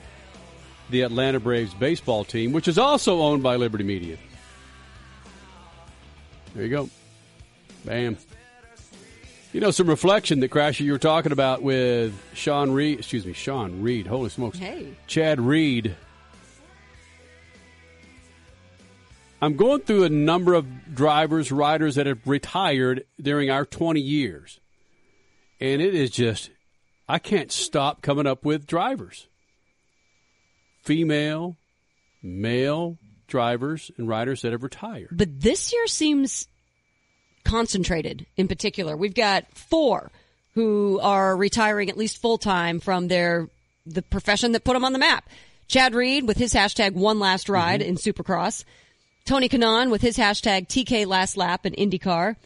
the Atlanta Braves baseball team, which is also owned by Liberty Media. There you go. Bam. You know, some reflection that Crasher you were talking about with Sean Reed, excuse me, Sean Reed. Holy smokes. Hey. Chad Reed. I'm going through a number of drivers, riders that have retired during our 20 years. And it is just, I can't stop coming up with drivers. Female, male drivers and riders that have retired. But this year seems concentrated in particular. We've got four who are retiring at least full time from their the profession that put them on the map. Chad Reed with his hashtag one last mm-hmm. ride in Supercross. Tony Kanaan with his hashtag TK last lap in IndyCar.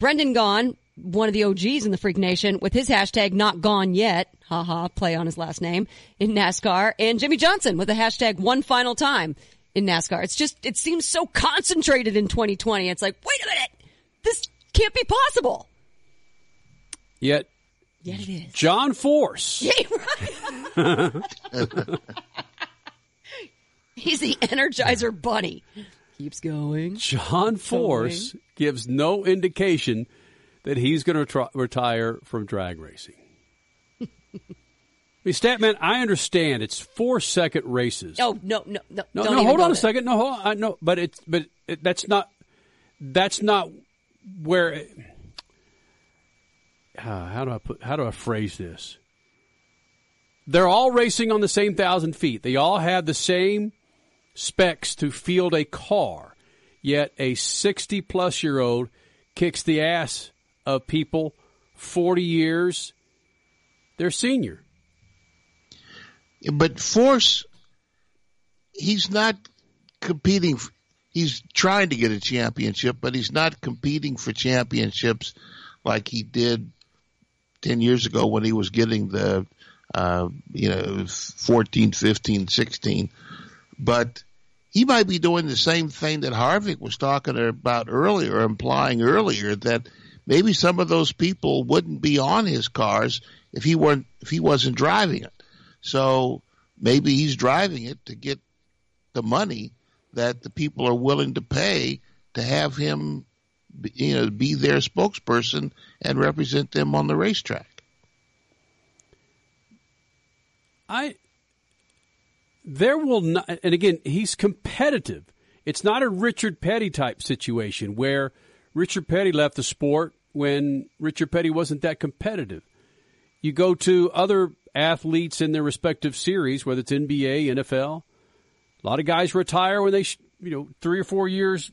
Brendan Gaughan, one of the OGs in the Freak Nation, with his hashtag not gone yet. Haha, play on his last name in NASCAR. And Jimmie Johnson with the hashtag one final time in NASCAR. It's just, it seems so concentrated in 2020. It's like, wait a minute. This can't be possible. Yet, Yet it is. John Force. Yeah, right. He's the Energizer Bunny. Keeps going. John Force gives no indication that he's going to retire from drag racing. I mean, Statman, I understand it's four second races. Oh no, no, no! No, no, hold on a second. No, hold on. I know, but it's but it, that's not that's not where. It, uh, how do I put? How do I phrase this? They're all racing on the same thousand feet. They all have the same specs to field a car. Yet a sixty-plus year old kicks the ass of people forty years. They're senior. But Force, he's not competing. He's trying to get a championship, but he's not competing for championships like he did 10 years ago when he was getting the, uh, you know, 14, 15, 16. But he might be doing the same thing that Harvick was talking about earlier, implying earlier that maybe some of those people wouldn't be on his cars if he weren't, if he wasn't driving it. So maybe he's driving it to get the money that the people are willing to pay to have him, you know, be their spokesperson and represent them on the racetrack. I there will not, and again, he's competitive. It's not a Richard Petty type situation where Richard Petty left the sport when Richard Petty wasn't that competitive. You go to other athletes in their respective series, whether it's NBA, NFL. A lot of guys retire when they, sh- you know, three or four years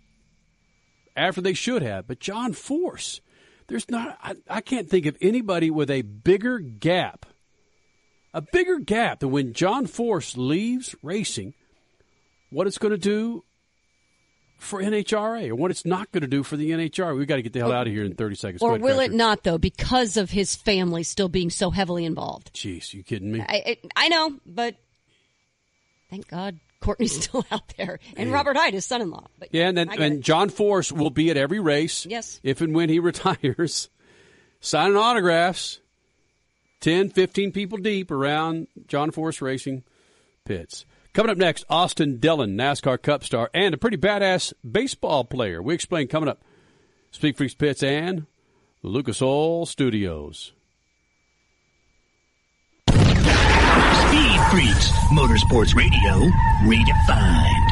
after they should have. But John Force, there's not, I, I can't think of anybody with a bigger gap a bigger gap than when John Force leaves racing, what it's going to do for NHRA or what it's not going to do for the NHRA. We've got to get the hell out of here in 30 seconds. Or ahead, will Crasher. it not, though, because of his family still being so heavily involved? Jeez, you kidding me? I, I, I know, but thank God Courtney's still out there. And Man. Robert Hight, his son in law. But Yeah, and then and it. John Force will be at every race. Yes. If and when he retires, signing autographs, 10, 15 people deep around John Force Racing pits. Coming up next, Austin Dillon, NASCAR Cup star, and a pretty badass baseball player. We explain coming up. Speed Freaks Pits and the Lucas Oil Studios. Speed Freaks, Motorsports Radio, redefined.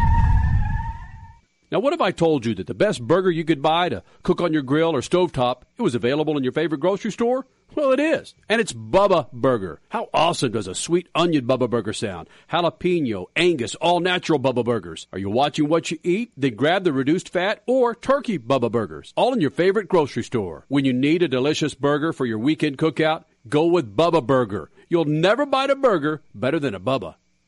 Now, what if I told you that the best burger you could buy to cook on your grill or stovetop, it was available in your favorite grocery store? Well, it is. And it's Bubba Burger. How awesome does a sweet onion Bubba Burger sound? Jalapeno, Angus, all natural Bubba Burgers. Are you watching what you eat? Then grab the reduced fat or turkey Bubba Burgers. All in your favorite grocery store. When you need a delicious burger for your weekend cookout, go with Bubba Burger. You'll never bite a burger better than a Bubba.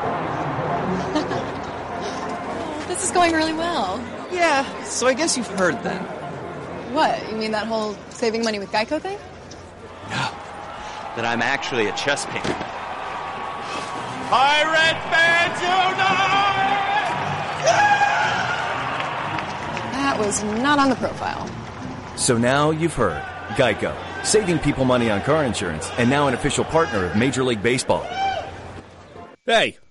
This is going really well. Yeah, so I guess you've heard then. What? You mean that whole saving money with Geico thing? No. That I'm actually a chess painter. Pirate fans unite! is not on the profile. So now you've heard. Geico. Saving people money on car insurance and now an official partner of Major League Baseball. Hey,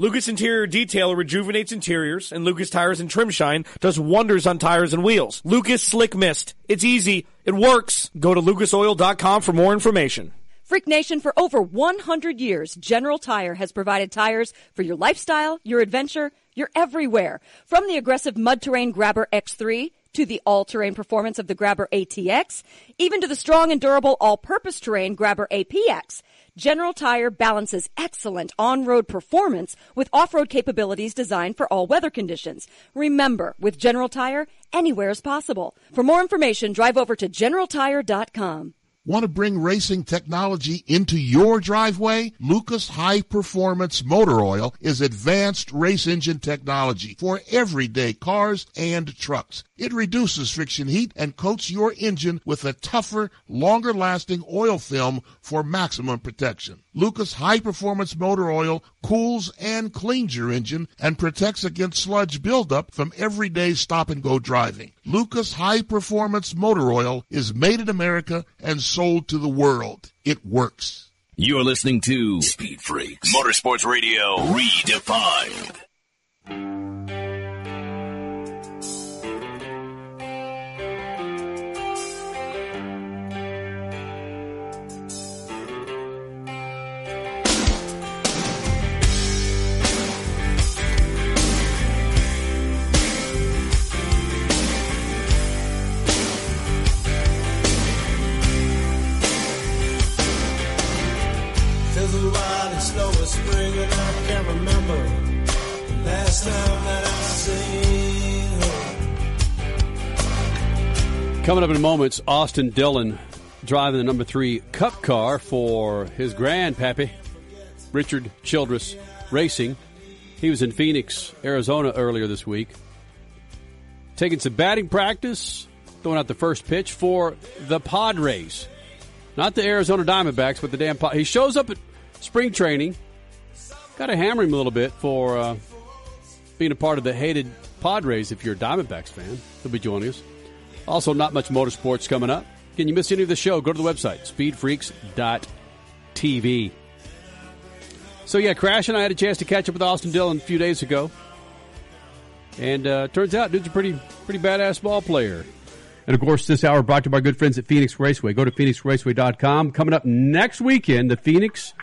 Lucas Interior Detail rejuvenates interiors, and Lucas Tires and Trim Shine does wonders on tires and wheels. Lucas Slick Mist. It's easy. It works. Go to lucasoil.com for more information. Freak Nation, for over 100 years, General Tire has provided tires for your lifestyle, your adventure, your everywhere. From the aggressive mud terrain Grabber X3 to the all-terrain performance of the Grabber ATX, even to the strong and durable all-purpose terrain Grabber APX. General Tire balances excellent on-road performance with off-road capabilities designed for all weather conditions. Remember, with General Tire, anywhere is possible. For more information, drive over to generaltire.com. Want to bring racing technology into your driveway? Lucas High Performance Motor Oil is advanced race engine technology for everyday cars and trucks. It reduces friction heat and coats your engine with a tougher, longer lasting oil film for maximum protection. Lucas High Performance Motor Oil cools and cleans your engine and protects against sludge buildup from everyday stop and go driving. Lucas High Performance Motor Oil is made in America and sold to the world. It works. You're listening to Speed Freaks Motorsports Radio Redefined. Slow as spring, and I can't remember the last time that I seen her. Coming up in moments, Austin Dillon driving the number three Cup car for his grandpappy, Richard Childress Racing. He was in Phoenix, Arizona earlier this week, taking some batting practice, throwing out the first pitch for the Padres. Not the Arizona Diamondbacks, but the damn Pod. He shows up at spring training. Got to hammer him a little bit for uh, being a part of the hated Padres if you're a Diamondbacks fan. He'll be joining us. Also, not much motorsports coming up. Can you miss any of the show? Go to the website, speedfreaks.tv. So, yeah, Crash and I had a chance to catch up with Austin Dillon a few days ago. And uh, turns out, dude's a pretty, pretty badass ball player. And of course, this hour brought to you by good friends at Phoenix Raceway. Go to phoenixraceway.com. Coming up next weekend, the Phoenix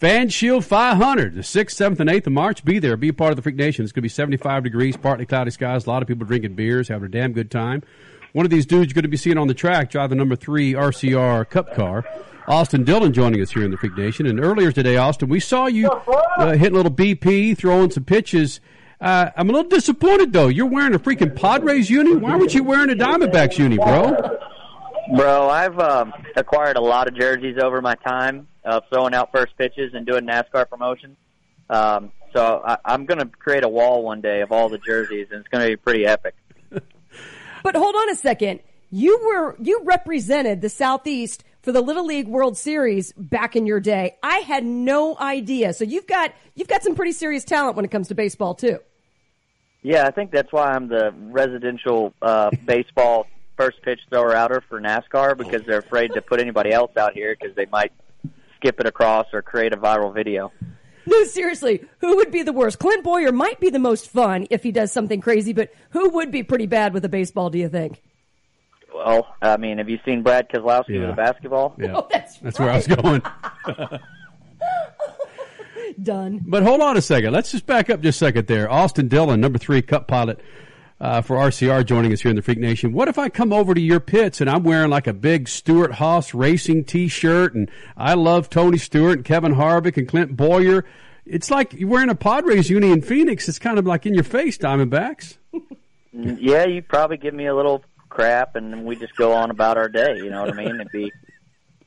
Fan Shield 500, the 6th, 7th, and 8th of March. Be there. Be a part of the Freak Nation. It's going to be 75 degrees, partly cloudy skies. A lot of people drinking beers, having a damn good time. One of these dudes you're going to be seeing on the track drive the number three RCR Cup car. Austin Dillon joining us here in the Freak Nation. And earlier today, Austin, we saw you uh, hitting a little BP, throwing some pitches. Uh, I'm a little disappointed though. You're wearing a freaking Padres uni. Why weren't you wearing a Diamondbacks uni, bro? Bro, I've um, acquired a lot of jerseys over my time of throwing out first pitches and doing NASCAR promotions. Um, so I, I'm going to create a wall one day of all the jerseys, and it's going to be pretty epic. But hold on a second. You were you represented the Southeast for the Little League World Series back in your day. I had no idea. So you've got you've got some pretty serious talent when it comes to baseball too. Yeah, I think that's why I'm the residential uh, baseball first pitch thrower outer for NASCAR because they're afraid to put anybody else out here because they might skip it across or create a viral video. No, seriously, who would be the worst? Clint Bowyer might be the most fun if he does something crazy, but who would be pretty bad with a baseball, do you think? Well, I mean, have you seen Brad Keselowski Yeah. with a basketball? Yeah. Oh, that's That's where I was going. Done. But hold on a second. Let's just back up just a second there. Austin Dillon, number three Cup pilot uh, for RCR, joining us here in the Freak Nation. What if I come over to your pits and I'm wearing like a big Stewart-Haas racing T-shirt, and I love Tony Stewart and Kevin Harvick and Clint Bowyer? It's like you're wearing a Padres uni in Phoenix. It's kind of like in your face, Diamondbacks. Yeah, you'd probably give me a little crap, and we just go on about our day. You know what I mean? It'd be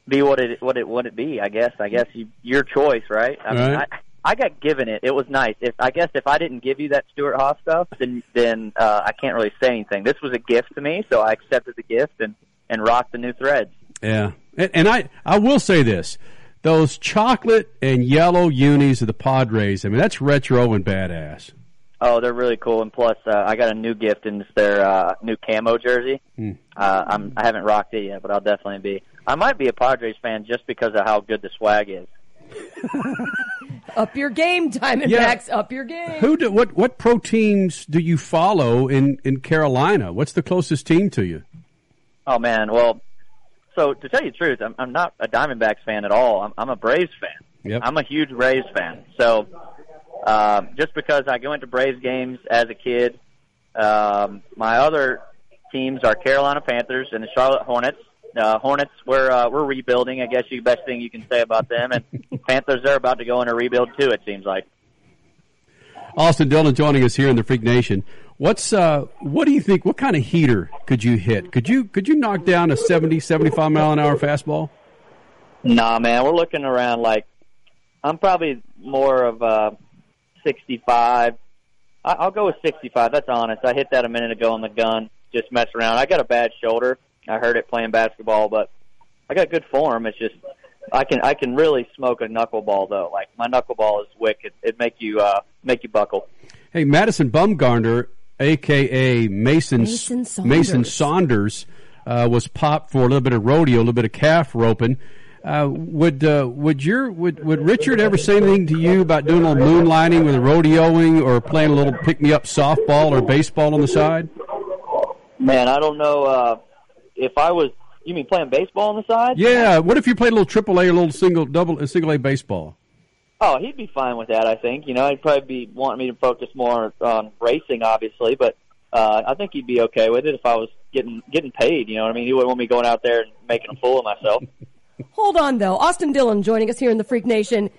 be what it what it would it be. I guess. I guess you, your choice, right? I mean, Right. I I got given it. It was nice. If I guess if I didn't give you that Stewart-Haas stuff, then then uh, I can't really say anything. This was a gift to me, so I accepted the gift and and rocked the new threads. Yeah, and, and I I will say this: those chocolate and yellow unis of the Padres. I mean, that's retro and badass. Oh, they're really cool, and plus, uh, I got a new gift in it's their uh, new camo jersey. Hmm. Uh, I'm I haven't rocked it yet, but I'll definitely be. I might be a Padres fan just because of how good the swag is. Up your game, Diamondbacks. Up your game. Who do what what pro teams do you follow in in Carolina? What's the closest team to you? Oh man, well, so to tell you the truth, I'm, I'm not a Diamondbacks fan at all. I'm, I'm a Braves fan. Yep. I'm a huge Braves fan. So um, just because I go into Braves games as a kid, um, my other teams are Carolina Panthers and the Charlotte Hornets. Uh, Hornets, we're uh, we're rebuilding. I guess the best thing you can say about them. And Panthers, they're about to go in a rebuild too. It seems like. Austin Dillon joining us here in the Freak Nation. What's uh what do you think what kind of heater could you hit? Could you could you knock down a 70 75 mile an hour fastball? Nah, man, we're looking around like I'm probably more of uh 65. I, I'll go with 65. That's honest. I hit that a minute ago on the gun, just mess around. I got a bad shoulder. I hurt it playing basketball, but I got good form. It's just I can I can really smoke a knuckleball though. Like my knuckleball is wicked. It make you uh make you buckle. Hey, Madison Bumgarner, aka Mason Mason Saunders. Mason Saunders, uh, was popped for a little bit of rodeo, a little bit of calf roping. Uh, would uh, would your would would Richard ever say anything to you about doing a little moonlighting with rodeoing or playing a little pick me up softball or baseball on the side? Man, I don't know uh if I was you mean playing baseball on the side? Yeah. What if you played a little triple A, a little single double, a single A baseball? Oh, he'd be fine with that. I think. You know, he'd probably be wanting me to focus more on racing, obviously, but uh, I think he'd be okay with it if I was getting getting paid. You know what I mean? He wouldn't want me going out there and making a fool of myself. Hold on, though. Austin Dillon joining us here in the Freak Nation.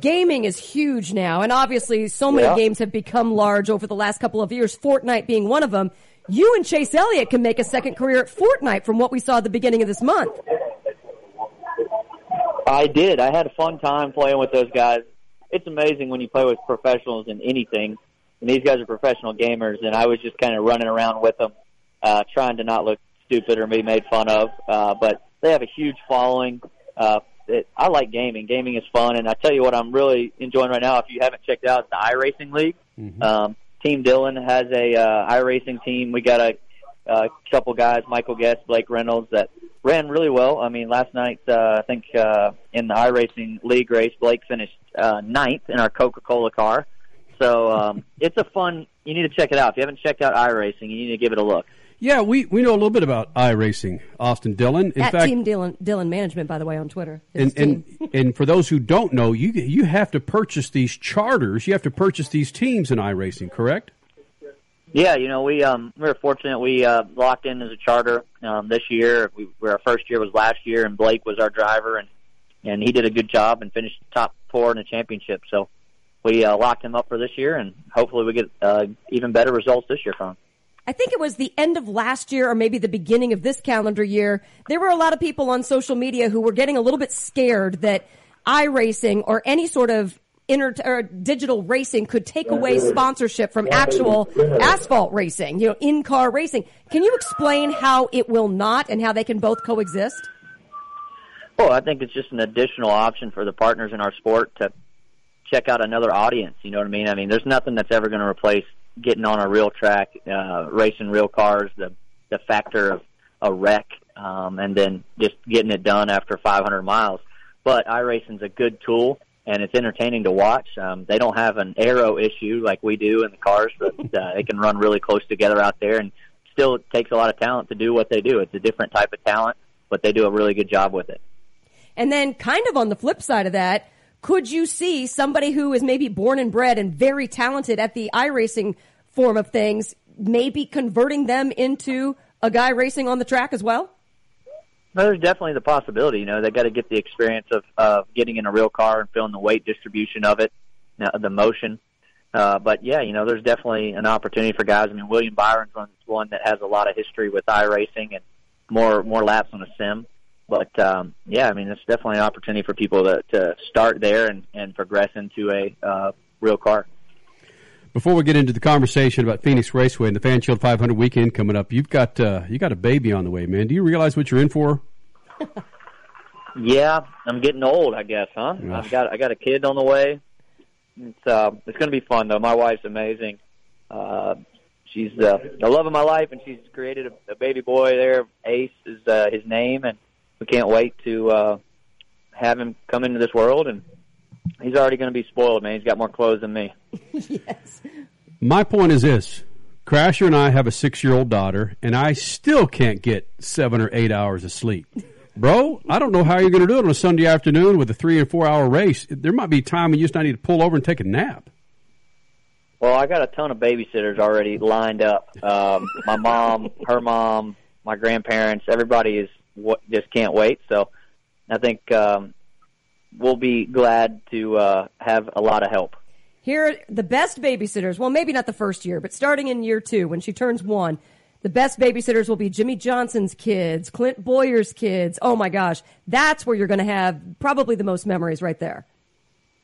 Gaming is huge now, and obviously, so many Yeah. games have become large over the last couple of years. Fortnite being one of them. You and Chase Elliott can make a second career at Fortnite from what we saw at the beginning of this month. I did. I had a fun time playing with those guys. It's amazing when you play with professionals in anything, and these guys are professional gamers. And I was just kind of running around with them, uh, trying to not look stupid or be made fun of. Uh, but they have a huge following. Uh, it, I like gaming. Gaming is fun, and I tell you what, I'm really enjoying right now. If you haven't checked out the iRacing League, um, Team Dillon has a uh, iRacing team. We got a, a couple guys, Michael Guest, Blake Reynolds, that ran really well. I mean, last night uh, I think uh, in the iRacing League race, Blake finished uh, ninth in our Coca-Cola car. So um, it's a fun. You need to check it out. If you haven't checked out iRacing, you need to give it a look. Yeah, we, we know a little bit about iRacing, Austin Dillon. In at fact, Team Dillon, Dillon Management, by the way, on Twitter. And, and and for those who don't know, you you have to purchase these charters. You have to purchase these teams in iRacing, correct? Yeah, you know, we um we were fortunate we uh locked in as a charter um this year. We our first year was last year and Blake was our driver and and he did a good job and finished top 4 in the championship. So we uh, locked him up for this year and hopefully we get uh even better results this year from him. I think it was the end of last year or maybe the beginning of this calendar year. There were a lot of people on social media who were getting a little bit scared that iRacing or any sort of inter or digital racing could take away sponsorship from actual asphalt racing, you know, in-car racing. Can you explain how it will not and how they can both coexist? Well, I think it's just an additional option for the partners in our sport to check out another audience. You know what I mean? I mean, there's nothing that's ever going to replace getting on a real track, uh, racing real cars, the the factor of a wreck, um, and then just getting it done after 500 miles. But iRacing's a good tool, and it's entertaining to watch. Um, they don't have an aero issue like we do in the cars, but uh, they can run really close together out there, and still it takes a lot of talent to do what they do. It's a different type of talent, but they do a really good job with it. And then kind of on the flip side of that, could you see somebody who is maybe born and bred and very talented at the iRacing form of things, maybe converting them into a guy racing on the track as well? No, there's definitely the possibility. You know, they got to get the experience of of getting in a real car and feeling the weight distribution of it, uh, the motion. Uh, but yeah, you know, there's definitely an opportunity for guys. I mean, William Byron's runs one that has a lot of history with iRacing and more more laps on a sim. But um, yeah, I mean, it's definitely an opportunity for people to, to start there and, and progress into a uh, real car. Before we get into the conversation about Phoenix Raceway and the Fan Shield 500 weekend coming up, you've got uh, you got a baby on the way, man. Do you realize what you're in for? Yeah, I'm getting old, I guess, huh? I've got I got a kid on the way. It's uh, it's going to be fun though. My wife's amazing. Uh, she's uh, the love of my life, and she's created a, a baby boy. There, Ace is uh, his name, and we can't wait to uh, have him come into this world. And he's already going to be spoiled, man. He's got more clothes than me. yes. My point is this: Crasher and I have a six-year-old daughter, and I still can't get seven or eight hours of sleep. Bro, I don't know how you're going to do it on a Sunday afternoon with a three and four hour race. There might be a time when you just need to pull over and take a nap. Well, I got a ton of babysitters already lined up. Um, my mom, her mom, my grandparents, everybody is what just can't wait. So I think um, we'll be glad to uh, have a lot of help. Here, are the best babysitters. Well, maybe not the first year, but starting in year two, when she turns one, the best babysitters will be Jimmie Johnson's kids, Clint Bowyer's kids. Oh my gosh, that's where you're going to have probably the most memories right there.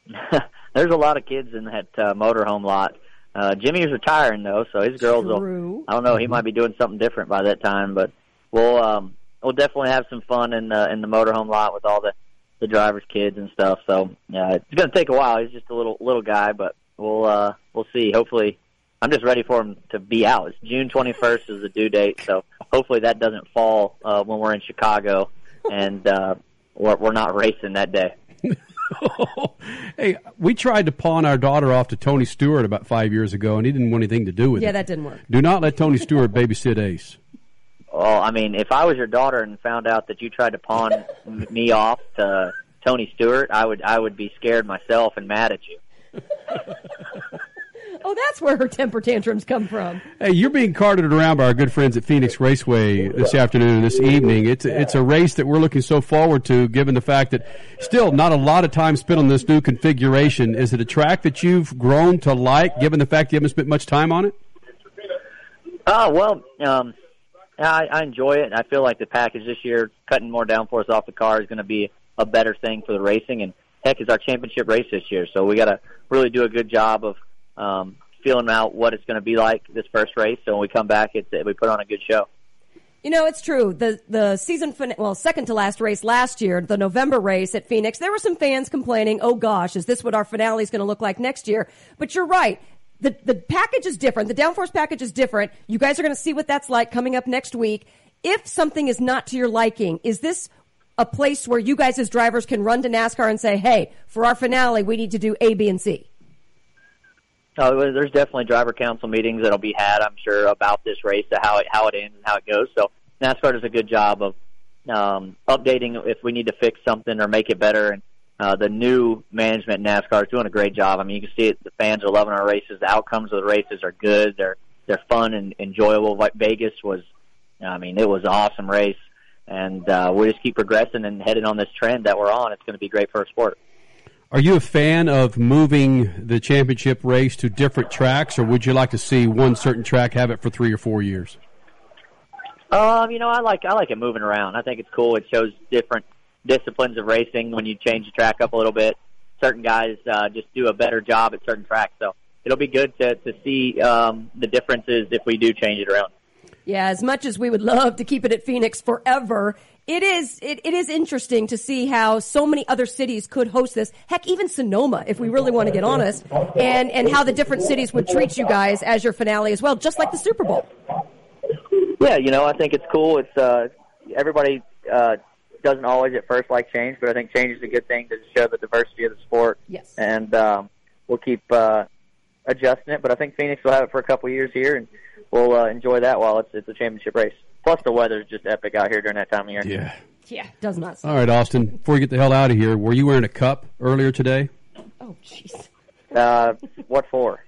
There's a lot of kids in that uh, motorhome lot. Uh, Jimmy is retiring though, so his girls True. will. I don't know. He might be doing something different by that time, but we'll um, we'll definitely have some fun in the in the motorhome lot with all the the drivers' kids and stuff. So yeah, it's going to take a while. He's just a little little guy, but we'll uh, we'll see. Hopefully, I'm just ready for him to be out. It's June 21st is the due date, so hopefully that doesn't fall uh, when we're in Chicago and uh, we're, we're not racing that day. Hey, we tried to pawn our daughter off to Tony Stewart about five years ago, and he didn't want anything to do with Yeah, it. Yeah, that didn't work. Do not let Tony Stewart babysit Ace. Well, I mean, if I was your daughter and found out that you tried to pawn me off to Tony Stewart, I would I would be scared myself and mad at you. Oh, that's where her temper tantrums come from. Hey, you're being carted around by our good friends at Phoenix Raceway this afternoon, and this evening. It's it's a race that we're looking so forward to, given the fact that still not a lot of time spent on this new configuration. Is it a track that you've grown to like, given the fact you haven't spent much time on it? Oh well, um, I, I enjoy it. And I feel like the package this year, cutting more downforce off the car, is going to be a better thing for the racing. And heck, it's our championship race this year, so we got to really do a good job of um, feeling out what it's going to be like this first race. So when we come back, it's we put on a good show. You know, it's true. The the season fin- well, second to last race last year, the November race at Phoenix, there were some fans complaining, "Oh gosh, is this what our finale is going to look like next year?" But you're right. The the package is different. The downforce package is different. You guys are going to see what that's like coming up next week. If something is not to your liking, is this a place where you guys as drivers can run to NASCAR and say, "Hey, for our finale, we need to do A, B, and C." Uh, there's definitely driver council meetings that'll be had, I'm sure, about this race, to how it how it ends and how it goes. So NASCAR does a good job of um, updating if we need to fix something or make it better. And uh, the new management NASCAR is doing a great job. I mean, you can see it. The fans are loving our races. The outcomes of the races are good. They're they're fun and enjoyable. Like Vegas was, I mean, it was an awesome race. And uh, we just keep progressing and heading on this trend that we're on. It's going to be great for our sport. Are you a fan of moving the championship race to different tracks, or would you like to see one certain track have it for three or four years? Um, you know, I like I like it moving around. I think it's cool. It shows different disciplines of racing when you change the track up a little bit. Certain guys uh, just do a better job at certain tracks, so it'll be good to to see um, the differences if we do change it around. Yeah, as much as we would love to keep it at Phoenix forever, it is it, it is interesting to see how so many other cities could host this. Heck, even Sonoma, if we really want to get honest, and and how the different cities would treat you guys as your finale as well, just like the Super Bowl. Yeah, you know, I think it's cool. It's uh, everybody uh, doesn't always at first like change, but I think change is a good thing to show the diversity of the sport. Yes, and um, we'll keep uh, adjusting it. But I think Phoenix will have it for a couple of years here, and we'll uh, enjoy that while it's it's a championship race. Plus, the weather's just epic out here during that time of year. Yeah. Yeah, does not. All right, Austin. Before you get the hell out of here, were you wearing a cup earlier today? Oh, jeez. Uh, what for?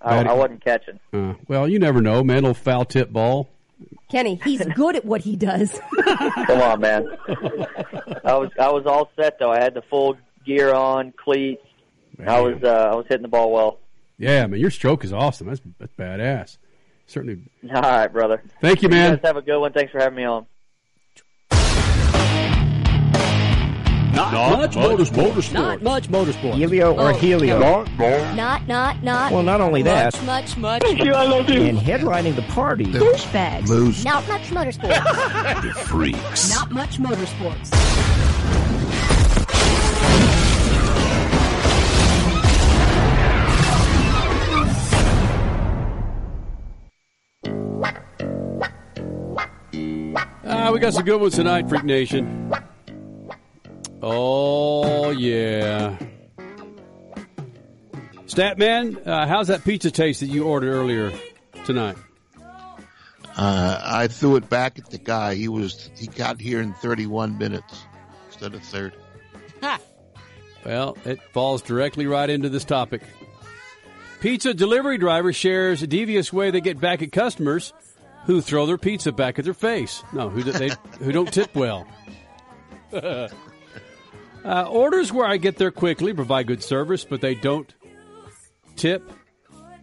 I, I wasn't catching. Uh, well, you never know, man. Little foul tip ball. Kenny, he's good at what he does. Come on, man. I was I was all set though. I had the full gear on, cleats. I was uh, I was hitting the ball well. Yeah, man. Your stroke is awesome. That's, that's badass. Certainly. All right, brother. Thank you, man. guys have a good one. Thanks for having me on. Not, much, motorsport. Not much motorsport. Helio or Oh, Helio? no. Not, not, not. Well, not only that. Much, much, much. Thank you, I love you. And headlining the party. Douchebags. Loose. Not much motorsports. The Freaks. Not much motorsports. Ah, we got some good ones tonight, Freak Nation. Oh yeah. Statman, uh, how's that pizza taste that you ordered earlier tonight? Uh, I threw it back at the guy. He was he got here in 31 minutes instead of 30. Well, it falls directly right into this topic. Pizza delivery driver shares a devious way they get back at customers who throw their pizza back at their face. No, who they who don't tip well. uh, orders where I get there quickly provide good service, but they don't tip.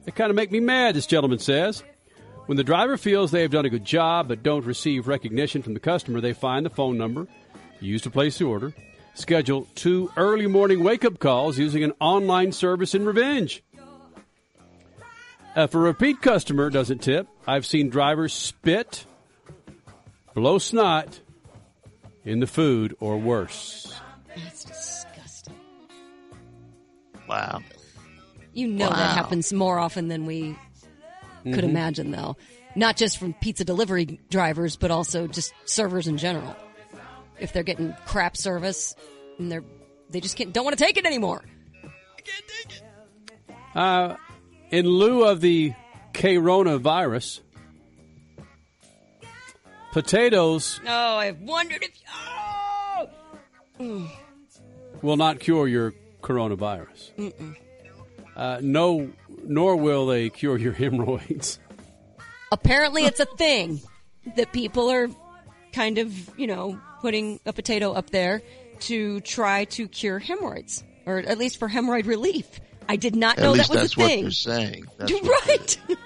They kind of make me mad. This gentleman says. When the driver feels they have done a good job but don't receive recognition from the customer, they find the phone number used to place the order, schedule two early morning wake up calls using an online service in revenge. If a repeat customer doesn't tip, I've seen drivers spit, blow snot in the food, or worse. That's disgusting. Wow. You know Wow. that happens more often than we could Mhm. imagine, though. Not just from pizza delivery drivers, but also just servers in general. If they're getting crap service and they're they just can't don't want to take it anymore. Uh, in lieu of the coronavirus, potatoes No, I've wondered if. Oh! Will not cure your coronavirus. Mm-mm. Uh, no, nor will they cure your hemorrhoids. Apparently, it's a thing that people are kind of, you know, putting a potato up there to try to cure hemorrhoids, or at least for hemorrhoid relief. I did not At know least that was that's a what thing. they're saying. That's You're what-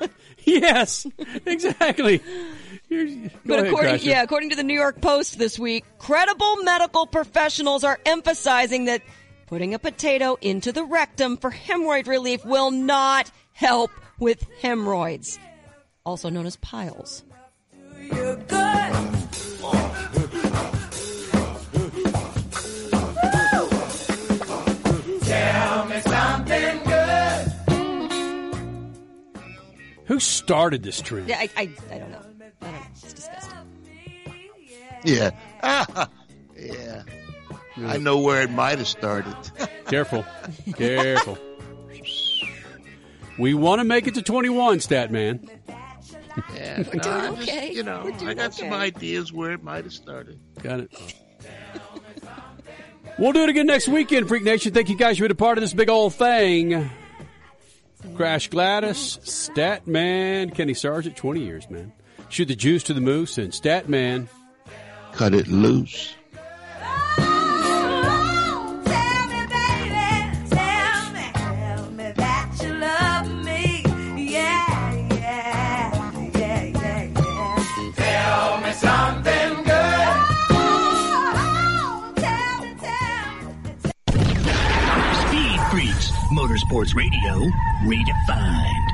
right. yes, exactly. But according, Crasher. yeah, according to the New York Post this week, credible medical professionals are emphasizing that putting a potato into the rectum for hemorrhoid relief will not help with hemorrhoids, also known as piles. Tell me something good. Who started this trend? Yeah, I, I, I don't know. I don't know. It's disgusting. Yeah. yeah. I know where it might have started. Careful. Careful. We want to make it to 21, stat man. Yeah, We're no, doing I just, okay. you know, We're doing I got some ideas where it might have started. Got it. We'll do it again next weekend, Freak Nation. Thank you guys for being a part of this big old thing. Crash Gladys, Statman, Kenny Sargent, 20 years, man. Shoot the juice to the moose, and Statman. Cut it loose. Tell me baby. Tell me, tell me that you love me. Yeah, yeah. Yeah, yeah, yeah. Tell me something good. Tell me tell me. Speed Freaks, Motorsports Radio, redefined.